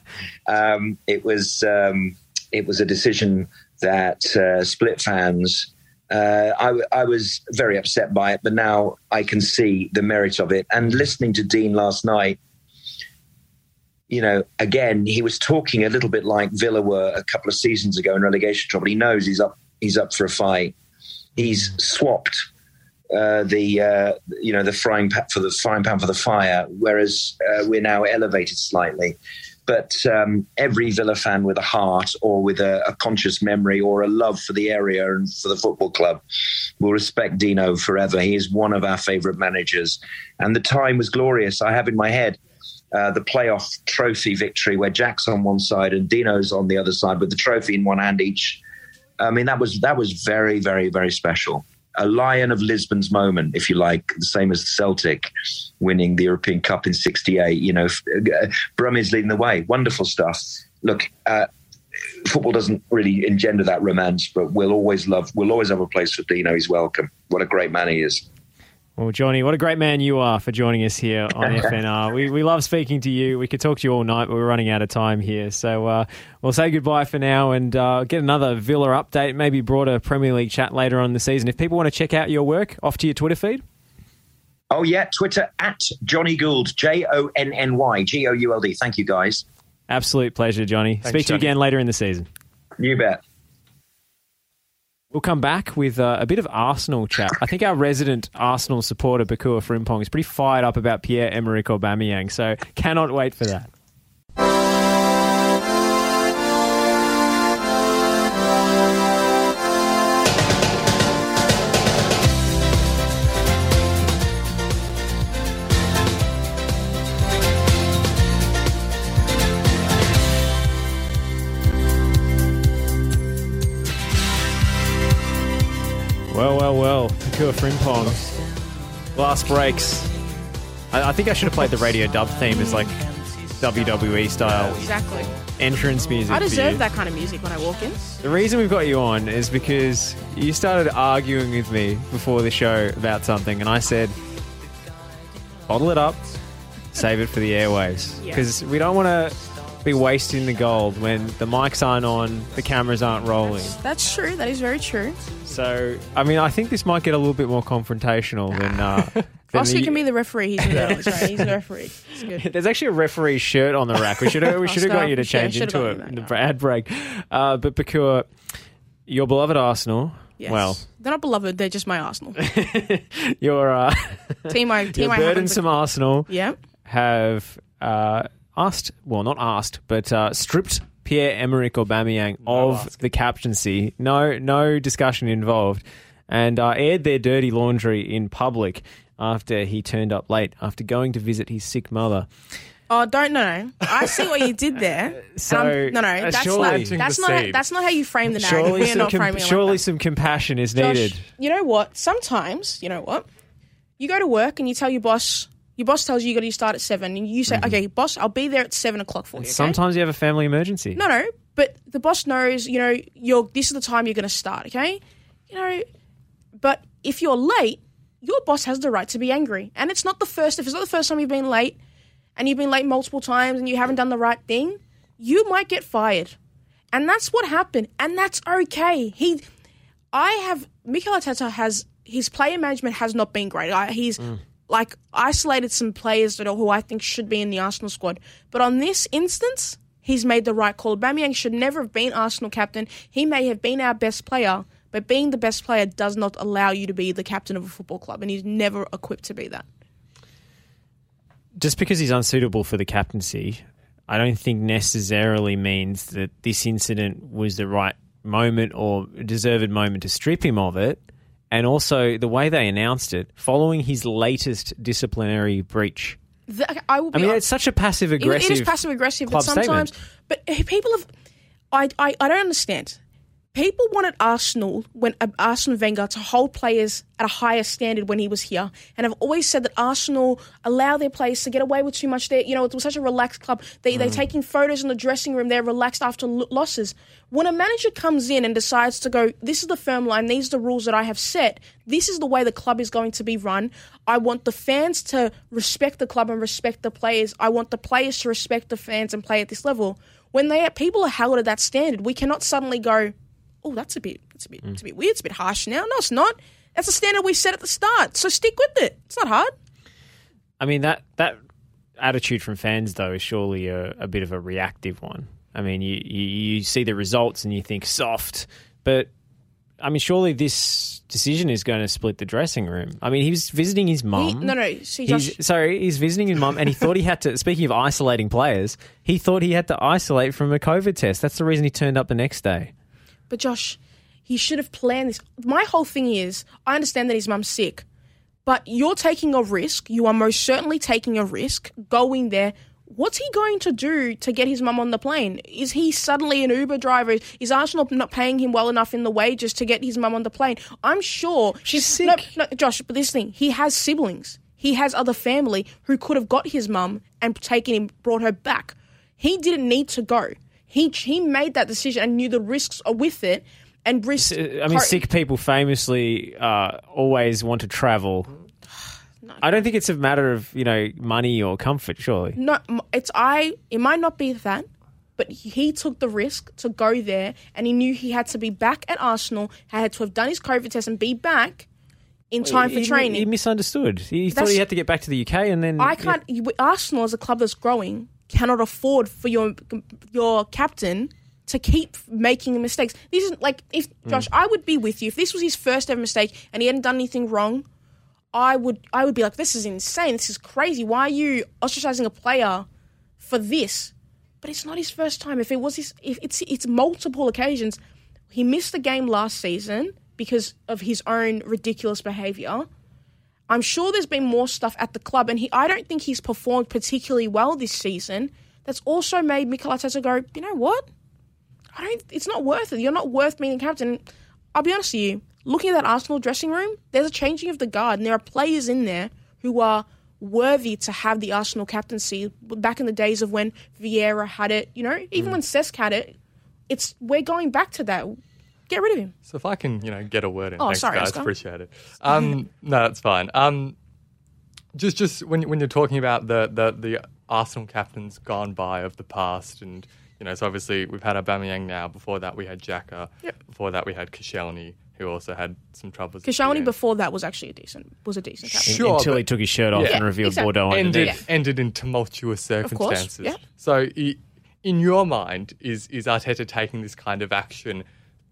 Yeah. Um, it was um, it was a decision that uh, split fans. Uh, I, I was very upset by it, but now I can see the merit of it. And listening to Dean last night, you know, again, he was talking a little bit like Villa were a couple of seasons ago in relegation trouble. He knows he's up he's up for a fight. He's swapped uh, the uh, you know the frying pan for the frying pan for the fire, whereas uh, we're now elevated slightly. But um, every Villa fan with a heart or with a, a conscious memory or a love for the area and for the football club will respect Dino forever. He is one of our favourite managers, and the time was glorious. I have in my head uh, the playoff trophy victory where Jack's on one side and Dino's on the other side with the trophy in one hand each. I mean, that was that was very, very, very special. A Lion of Lisbon's moment, if you like, the same as Celtic winning the European Cup in '68. You know, uh, Brummies leading the way. Wonderful stuff. Look, uh, football doesn't really engender that romance, but we'll always love. We'll always have a place for Dino. He's welcome. What a great man he is. Well, Johnny, what a great man you are for joining us here on FNR. We, we love speaking to you. We could talk to you all night, but we're running out of time here. So uh, we'll say goodbye for now and uh, get another Villa update, maybe broader Premier League chat later on in the season. If people want to check out your work, off to your Twitter feed. Oh yeah, Twitter at Johnny Gould, J O N N Y G O U L D. Thank you guys. Absolute pleasure, Johnny. Speak to you again later in the season. You bet. We'll come back with uh, a bit of Arsenal chat. I think our resident Arsenal supporter, Bakua Frimpong, is pretty fired up about Pierre-Emerick Aubameyang, so cannot wait for that. Oh, Frimpong. Last breaks. I, I think I should have played the radio dub theme as like WWE style Exactly. entrance music. I for you. deserve that kind of music when I walk in. The reason we've got you on is because you started arguing with me before the show about something, and I said, bottle it up, save it for the airwaves. Yeah. Because we don't want to be wasting the gold when the mics aren't on, the cameras aren't rolling. That's true. That is very true. So, I mean, I think this might get a little bit more confrontational than. Uh, than Oscar the- can be the referee. He's, the, right, he's the referee. Good. There's actually a referee shirt on the rack. We should have, we should have got you to change should've into it in the ad break. Uh, but your beloved Arsenal. Yes. Well, they're not beloved. They're just my Arsenal your uh, team. I team your I happen to- burdensome Arsenal Yeah. have uh, asked, well, not asked, but uh, stripped Pierre Emerick Aubameyang of the captaincy. No, no discussion involved, and uh, aired their dirty laundry in public after he turned up late after going to visit his sick mother. Oh, don't no no. I see what you did there. So, Um, no no. uh, That's surely- not, that's not that's not how you frame the narrative. Surely, We're some, not com- framing surely like that. some compassion is Josh, needed. You know what? Sometimes, you know what? You go to work and you tell your boss. Your boss tells you you got to start at seven, and you say, mm-hmm. "Okay, boss, I'll be there at seven o'clock for you." Okay? Sometimes you have a family emergency. No, no. But the boss knows, you know, you're this is the time you're going to start, okay? You know, but if you're late, your boss has the right to be angry. And it's not the first if it's not the first time you've been late and you've been late multiple times and you haven't done the right thing, you might get fired. And that's what happened. And that's okay. He I have Mikel Arteta has his player management has not been great. I, he's mm. Like isolated some players that are, who I think should be in the Arsenal squad. But on this instance, he's made the right call. Aubameyang should never have been Arsenal captain. He may have been our best player, but being the best player does not allow you to be the captain of a football club, and he's never equipped to be that. Just because he's unsuitable for the captaincy, I don't think necessarily means that this incident was the right moment or deserved moment to strip him of it. And also the way they announced it, following his latest disciplinary breach. The- I will I mean, it's such a passive aggressive. It is passive aggressive, but sometimes. statement. But people have. I, I, I don't understand. People wanted Arsenal when uh, Arsene Wenger to hold players at a higher standard when he was here, and have always said that Arsenal allow their players to get away with too much. They, you know, it was such a relaxed club. They they're taking photos in the dressing room. They're relaxed after lo- losses. When a manager comes in and decides to go, this is the firm line. These are the rules that I have set. This is the way the club is going to be run. I want the fans to respect the club and respect the players. I want the players to respect the fans and play at this level. When they people are held at that standard, we cannot suddenly go, oh, that's a bit, that's a bit, it's a bit weird. It's a bit harsh now. No, it's not. That's a standard we set at the start. So stick with it. It's not hard. I mean that that attitude from fans though is surely a, a bit of a reactive one. I mean, you, you you see the results and you think soft, but I mean, surely this decision is going to split the dressing room. I mean, he was visiting his He- mum. no, no. See, Josh, He's, sorry, he's visiting his mum, and he thought he had to. Speaking of isolating players, he thought he had to isolate from a COVID test. That's the reason he turned up the next day. But Josh, he should have planned this. My whole thing is, I understand that his mum's sick, but you're taking a risk. You are most certainly taking a risk going there. What's he going to do to get his mum on the plane? Is he suddenly an Uber driver? Is Arsenal not paying him well enough in the wages to get his mum on the plane? I'm sure She's sick. No, no, Josh, but this thing, he has siblings. He has other family who could have got his mum and taken him, brought her back. He didn't need to go. He he made that decision and knew the risks are with it, and risked. I mean, sick people famously uh, always want to travel. I don't think it's a matter of you know money or comfort. Surely, No, it's I. It might not be that, but he took the risk to go there, and he knew he had to be back at Arsenal. Had to have done his COVID test and be back in time for he, training. He misunderstood. He thought he had to get back to the UK, and then I can't. you- Arsenal, is a club that's growing, cannot afford for your your captain to keep making mistakes. This is like if mm. Josh, I would be with you if this was his first ever mistake and he hadn't done anything wrong. I would I would be like, this is insane. This is crazy. Why are you ostracizing a player for this? But it's not his first time. If it was his, if it's it's multiple occasions. He missed the game last season because of his own ridiculous behavior. I'm sure there's been more stuff at the club, and he I don't think he's performed particularly well this season. That's also made Mikel Arteta go, you know what? I don't. It's not worth it. You're not worth being a captain. I'll be honest with you. looking at that Arsenal dressing room, there's a changing of the guard, and there are players in there who are worthy to have the Arsenal captaincy. Back in the days of when Vieira had it, you know, even mm. when Cesc had it, it's we're going back to that. Get rid of him. So if I can, you know, get a word in, Oh, thanks sorry, guys, Oscar. appreciate it. Um, no, that's fine. Um, just, just when when you're talking about the the the Arsenal captains gone by of the past, and you know, so obviously we've had Aubameyang now. Before that, we had Xhaka. Yep. Before that, we had Koscielny, who also had some troubles. at Koscielny before that was actually a decent was a decent captain. Sure, until he took his shirt off Yeah. and revealed exactly. Bordeaux ended underneath. ended in tumultuous course, circumstances. yeah. So, i- in your mind, is is Arteta taking this kind of action,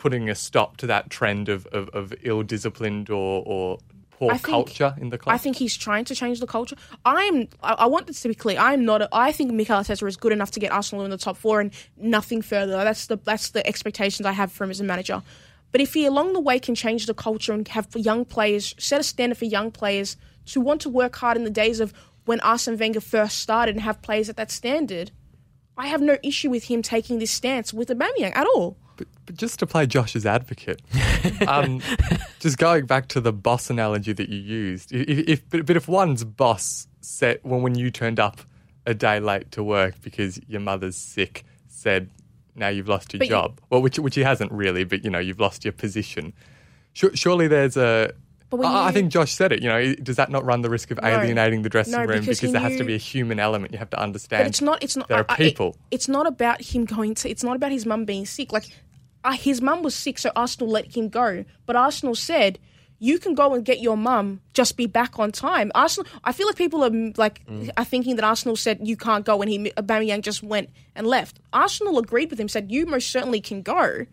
putting a stop to that trend of of, of ill disciplined or or poor think- culture in the club? I think he's trying to change the culture. I'm. I, I want this to be clear. I'm not. A, I think Mikel Arteta is good enough to get Arsenal in the top four and nothing further. That's the that's the expectations I have for him as a manager. But if he along the way can change the culture and have young players, set a standard for young players to want to work hard in the days of when Arsene Wenger first started and have players at that standard, I have no issue with him taking this stance with Aubameyang at all. But, but just to play Josh's advocate, um, just going back to the boss analogy that you used, if, if but, but if one's boss said when when you turned up a day late to work because your mother's sick, said now you've lost your But you- job, well, which which he hasn't really, but you know you've lost your position. Sure, surely there's a. But when I think Josh said it. You know, does that not run the risk of alienating the dressing No, room because because, he there has to be a human element? You have to understand. But it's not. It's not. There are people. it's not about him going to. It's not about his mum being sick. Like, uh, his mum was sick, so Arsenal let him go. But Arsenal said, "You can go and get your mum. Just be back on time." Arsenal. I feel like people are like Mm. are thinking that Arsenal said you can't go, and he Aubameyang just went and left. Arsenal agreed with him, said you most certainly can go.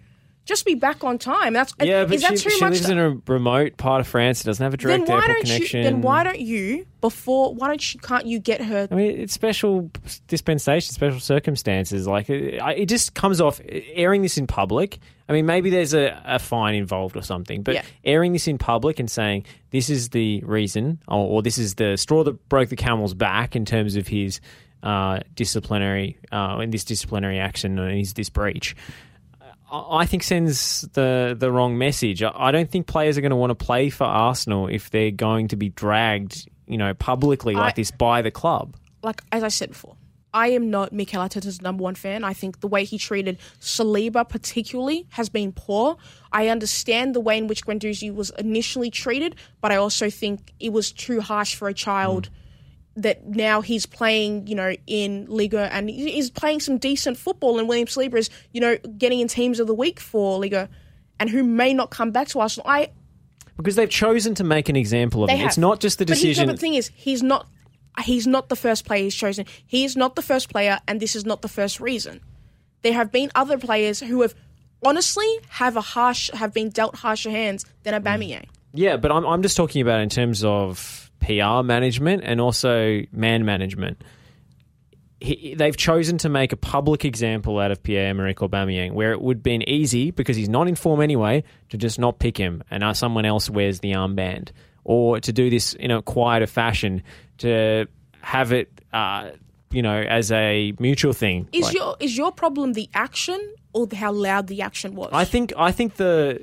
Just be back on time. That's Yeah, but is that she, too she much? lives to- in a remote part of France. It doesn't have a then direct why airport don't connection. you? Then why don't you before? Why don't you? Can't you get her? I mean, it's special dispensation, special circumstances. Like it, it just comes off airing this in public. I mean, maybe there's a, a fine involved or something, but Yeah. airing this in public and saying this is the reason, or, or this is the straw that broke the camel's back in terms of his uh, disciplinary, uh, in this disciplinary action and his this breach. I think sends the the wrong message. I don't think players are going to want to play for Arsenal if they're going to be dragged, you know, publicly like I- this by the club. like as I said before, I am not Mikel Arteta's number one fan. I think the way he treated Saliba particularly has been poor. I understand the way in which Guendouzi was initially treated, but I also think it was too harsh for a child. Hmm. That now he's playing, you know, in Liga and he's playing some decent football, and William Saliba is, you know, getting in teams of the week for Liga, and who may not come back to Arsenal. I Because they've chosen to make an example of him. It's not just the But he- decision. But the thing is, he's not. He's not the first player he's chosen. He is not the first player, and this is not the first reason. There have been other players who have honestly have a harsh have been dealt harsher hands than Aubameyang. Mm. yeah, but I'm, I'm just talking about in terms of PR management and also man management. He, they've chosen to make a public example out of Pierre-Emerick Aubameyang, where it would have been easy, because he's not in form anyway, to just not pick him and someone else wears the armband. Or to do this in a quieter fashion, to have it, uh, you know, as a mutual thing. Is Like- your is your problem the action or the, how loud the action was? I think I think the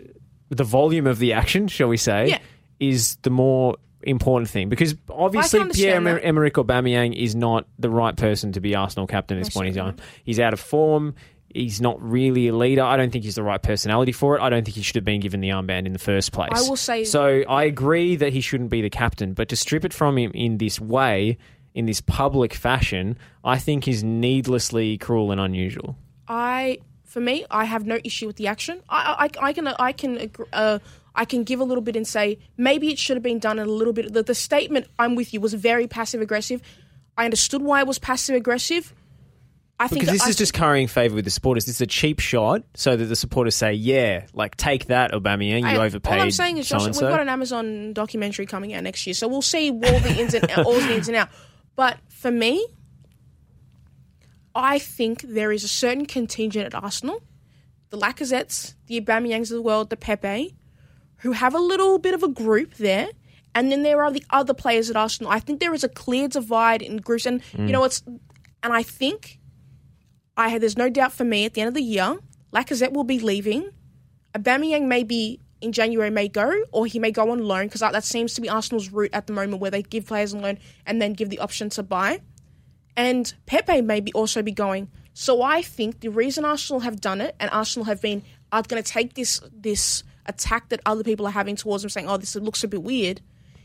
the volume of the action, shall we say, Yeah. is the more important thing because obviously Pierre that. Emerick Aubameyang is not the right person to be Arsenal captain at this point in certainly time. He's out of form. He's not really a leader. I don't think he's the right personality for it. I don't think he should have been given the armband in the first place. I will say- So I agree that he shouldn't be the captain, but to strip it from him in this way, in this public fashion, I think is needlessly cruel and unusual. I, for me, I have no issue with the action. I, I, I can, I can, agree, uh, I can give a little bit and say maybe it should have been done in a little bit. The, the statement "I'm with you" was very passive aggressive. I understood why it was passive aggressive. I think Because this I, is just currying favour with the supporters. This is a cheap shot so that the supporters say, yeah, like take that, Aubameyang, you I- overpaid All I'm saying is, Josh, so-and-so. we've got an Amazon documentary coming out next year, so we'll see all the ins and all the ins and out. But for me, I think there is a certain contingent at Arsenal, the Lacazettes, the Aubameyangs of the world, the Pepe, who have a little bit of a group there. And then there are the other players at Arsenal. I think there is a clear divide in groups, and you mm. know it's. And I think, I there's no doubt for me at the end of the year, Lacazette will be leaving. Aubameyang may be in January may go, or he may go on loan because that, that seems to be Arsenal's route at the moment, where they give players on loan and then give the option to buy. And Pepe may be also be going. So I think the reason Arsenal have done it and Arsenal have been are going to take this this attack that other people are having towards them, saying, "Oh, this looks a bit weird,"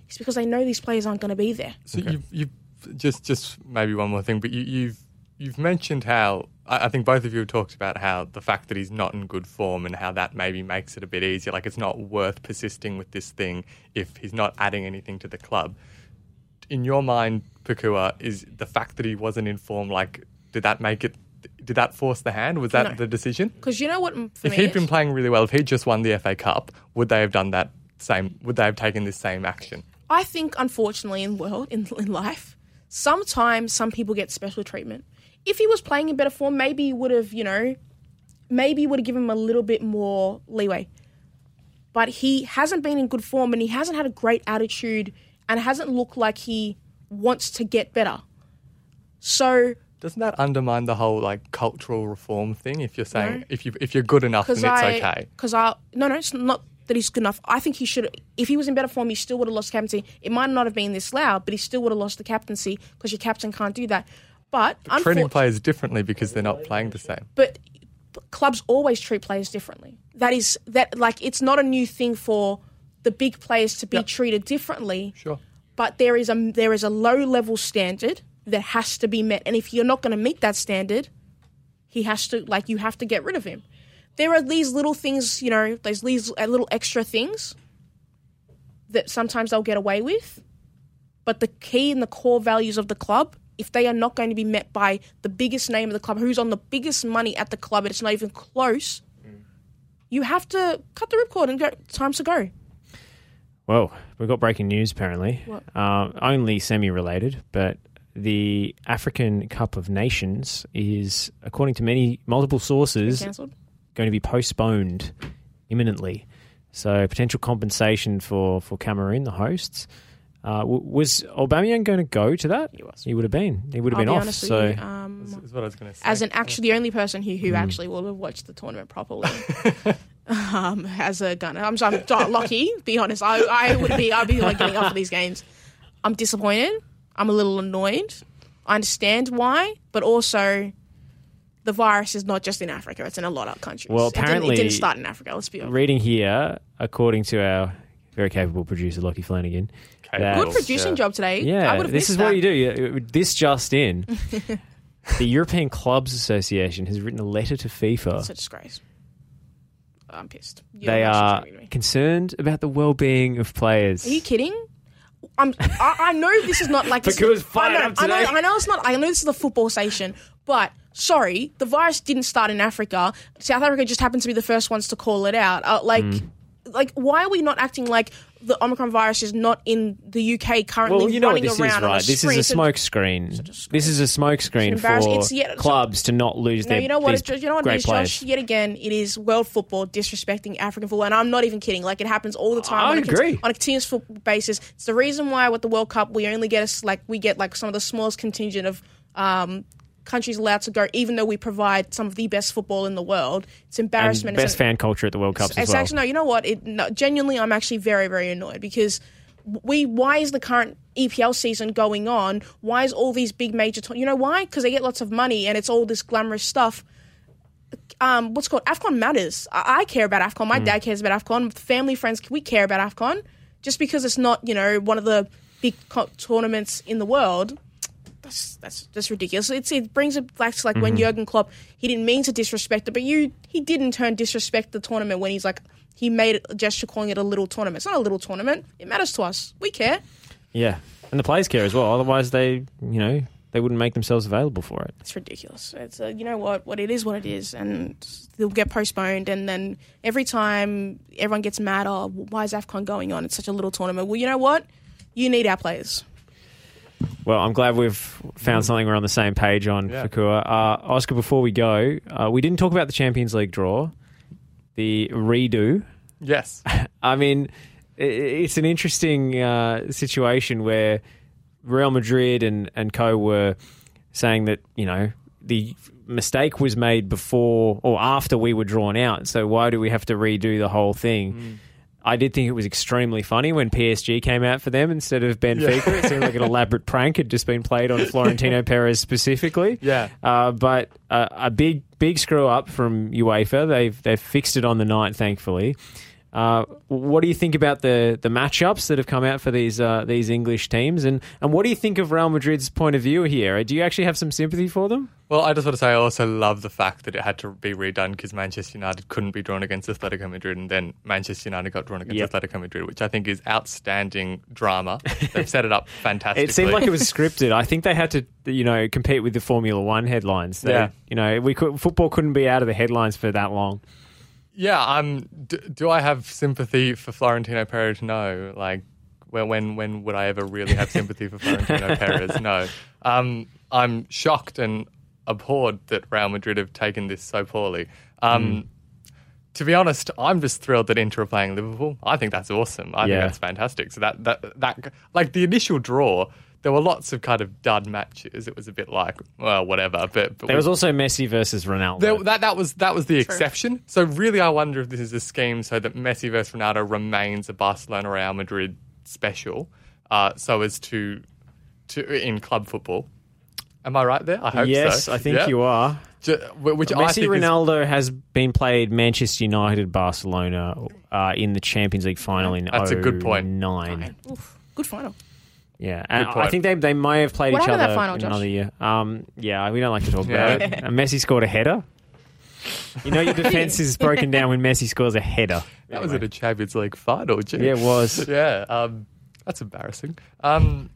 it's because they know these players aren't going to be there. So you've, you've just just maybe one more thing, but you, you've you've mentioned how I I think both of you have talked about how the fact that he's not in good form and how that maybe makes it a bit easier. Like it's not worth persisting with this thing if he's not adding anything to the club. In your mind, Pakua, is the fact that he wasn't in form like did that make it? Did that force the hand? Was that No. the decision? Because you know what? If he'd is? been playing really well, if he'd just won the FA Cup, would they have done that same? Would they have taken this same action? I think, unfortunately, in world in, in life, sometimes some people get special treatment. If he was playing in better form, maybe he would have, you know, maybe would have given him a little bit more leeway. But he hasn't been in good form, and he hasn't had a great attitude, and hasn't looked like he wants to get better. So, Doesn't that undermine the whole like cultural reform thing? If you're saying No. if you if you're good enough, then it's I, okay. because I, no, no, it's not that he's good enough. I think he should. If he was in better form, he still would have lost the captaincy. It might not have been this loud, but he still would have lost the captaincy because your captain can't do that. But, Treating unfor- players differently because they're not playing the same. but clubs always treat players differently. That is that like it's not a new thing for the big players to be Yep. treated differently. Sure. But there is a there is a low level standard that has to be met, and if you're not going to meet that standard, he has to like you have to get rid of him. There are these little things, you know, there's these uh, little extra things that sometimes they'll get away with, but the key and the core values of the club, if they are not going to be met by the biggest name of the club, who's on the biggest money at the club, and it's not even close, you have to cut the ripcord and go. Time to go. Well, we've got breaking news apparently. Uh, only semi related, but the African Cup of Nations is, according to many multiple sources, going to be postponed imminently. So potential compensation for, for Cameroon, the hosts. Uh, w- was Aubameyang going to go to that? He was. He would have been. He would have I'll been be off. So you. Um, Is, is what I was going to say. as an actually the only person who, who actually will have watched the tournament properly um, as a gunner. I'm, I'm lucky. Be honest, I, I would be I'd be like getting off of these games. I'm disappointed. I'm a little annoyed. I understand why, but also the virus is not just in Africa; it's in a lot of countries. Well, It didn't- it didn't, start in Africa. Let's be honest. reading here, according to our very capable producer Lockie Flanagan, Okay, that- Good producing yeah. job today. I Yeah, would have this is that. what you do. This just in. the European Clubs Association has written a letter to FIFA. It's a disgrace. I'm pissed. You're They are concerned about the well-being of players. Are you kidding? I'm, I, I know this is not like this Because I know, I know. I know it's not. I know this is a football station, but sorry, the virus didn't start in Africa. South Africa just happened to be the first ones to call it out. Uh, like, Mm. like why are we not acting like the Omicron virus is not in the UK currently well, you know what running this around is, on right? a This screen? is a So- smoke screen. This is a smoke screen It's for. It's yet- clubs to not lose No, their you know what? these you know what it great is, players. Josh. Yet again, it is world football disrespecting African football, and I'm not even kidding. Like it happens all the time. I on a, agree. on a continuous football basis. It's the reason why with the World Cup we only get us like we get like some of the smallest contingent of um, countries allowed to go, even though we provide some of the best football in the world. It's and embarrassment. best It's- fan culture at the World Cups as it's well. actually no. You know what? It no, genuinely, I'm actually very, very annoyed because we. Why is the current EPL season going on? Why is all these big major? you know why? Because they get lots of money and it's all this glamorous stuff. Um, what's called Afcon matters. I, I care about Afcon. My Hmm. dad cares about Afcon. Family, friends, we care about Afcon. Just because it's not, you know, one of the big co- tournaments in the world, that's that's just ridiculous. It's, it brings it back to like when Mm-hmm. Jurgen Klopp he didn't mean to disrespect it, but you he did in turn disrespect the tournament when he's like he made a gesture calling it a little tournament. It's not a little tournament. It matters to us. We care. yeah, and the players care as well. Otherwise, they you know they wouldn't make themselves available for it. It's ridiculous. It's uh, you know what what it is what it is, and they'll get postponed. And then every time everyone gets mad, oh, why is Afcon going on? It's such a little tournament. Well, you know what? You need our players. Well, I'm glad we've found something we're on the same page on, Yeah. Fakua. Uh, Oscar, before we go, uh, we didn't talk about the Champions League draw, the redo. Yes. I mean, it's an interesting uh, situation where Real Madrid and, and co were saying that, you know, the mistake was made before or after we were drawn out. So why do we have to redo the whole thing? I did think it was extremely funny when PSG came out for them instead of Benfica. It seemed like an elaborate prank had just been played on Florentino Perez specifically. Yeah. Uh, but uh, a big, big screw up from UEFA. They've they've fixed it on the night, thankfully. Uh, what do you think about the the matchups that have come out for these uh, these English teams, and and what do you think of Real Madrid's point of view here? Do you actually have some sympathy for them? Well, I just want to say I also love the fact that it had to be redone because Manchester United couldn't be drawn against Atletico Madrid, and then Manchester United got drawn against Yep. Atletico Madrid, which I think is outstanding drama. They've set it up fantastically. It seemed like it was scripted. I think they had to, you know, compete with the Formula One headlines. They, Yeah. you know, we could, football couldn't be out of the headlines for that long. Yeah, um, d- do I have sympathy for Florentino Perez? No. Like, when when when would I ever really have sympathy for Florentino Perez? No. Um, I'm shocked and abhorred that Real Madrid have taken this so poorly. Um, To be honest, I'm just thrilled that Inter are playing Liverpool. I think that's awesome. I Yeah. think that's fantastic. So that that that like the initial draw. There were lots of kind of dud matches. It was a bit like, well, whatever. But, but There was also Messi versus Ronaldo. there, that that was that was the exception. So really, I wonder if this is a scheme so that Messi versus Ronaldo remains a Barcelona Real Madrid special, uh, so as to to in club football. Am I right there? I hope so. yes, I think Yeah. you are. Ju- which I Messi think is- Ronaldo has been played Manchester United Barcelona uh, in the Champions League final in That's a good point. Nine. Oof, good final. Yeah, and. I think they they may have played What each happened other that final, in Josh? another year. Um, yeah, we don't like to talk Yeah. about it. And Messi scored a header. You know your defense is broken down when Messi scores a header. that was at a Champions League final. Gee. Yeah, it was. Yeah, um, that's embarrassing. Um,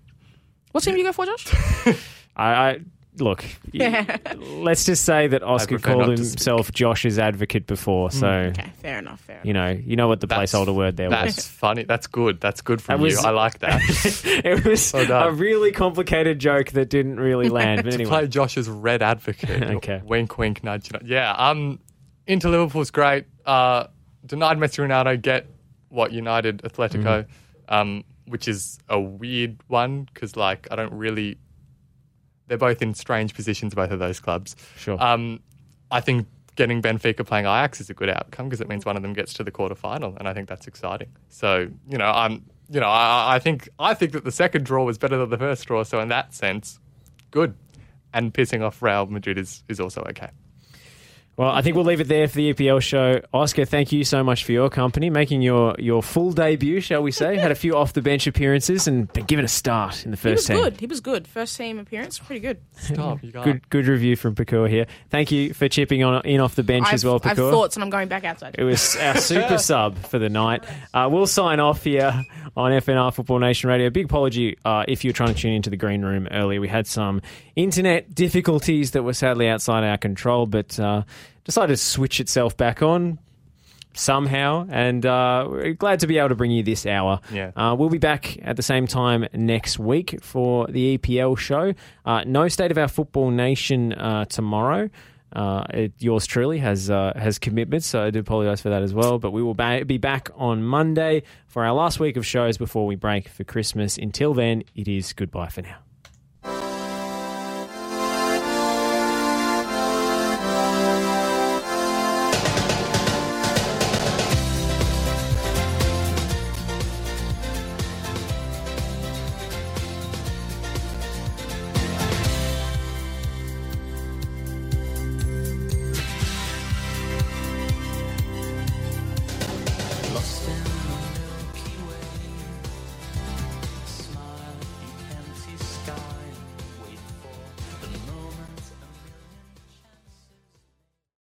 What team do you go for, Josh? I, I look. y- let's just say that Oscar called himself Josh's advocate before, so Okay, fair enough. Fair enough. you know you know what the that's- placeholder word there was. That's funny. That's good. That's good from That was- you. I like that. it was Well done. a really complicated joke that didn't really land. But to anyway, play Josh's red advocate. Okay. Wink, wink, nudge, nudge. Yeah. Um, into Liverpool's great. Uh, denied Messi Ronaldo get what United Atletico, Mm-hmm. um, which is a weird one because like I don't really. They're both in strange positions, both of those clubs. Sure. Um, I think getting Benfica playing Ajax is a good outcome because it means one of them gets to the quarterfinal, and I think that's exciting. So you know, I'm you know, I, I think I think that the second draw was better than the first draw. So in that sense, good. And pissing off Real Madrid is, is also okay. Well, I think we'll leave it there for the EPL show. Oscar, thank you so much for your company, making your, your full debut, shall we say. Had a few off the bench appearances and been given a start in the first. He was first team. good. He was good. First team appearance, pretty good. Stop, you guys. Good, good review from Pakur here. Thank you for chipping on in off the bench I've, as well, I've thoughts, and I'm going back outside. It was our super sub for the night. Uh, we'll sign off here on FNR Football Nation Radio. Big apology uh, if you're trying to tune into the green room earlier. We had some internet difficulties that were sadly outside our control, but uh, decided to switch itself back on somehow. And uh, we're glad to be able to bring you this hour. Yeah. Uh, we'll be back at the same time next week for the EPL show. Uh, no State of Our Football Nation uh, tomorrow. Uh, it, yours truly has uh, has commitments, so I do apologise for that as well. But we will ba- be back on Monday for our last week of shows before we break for Christmas. Until then, it is goodbye for now.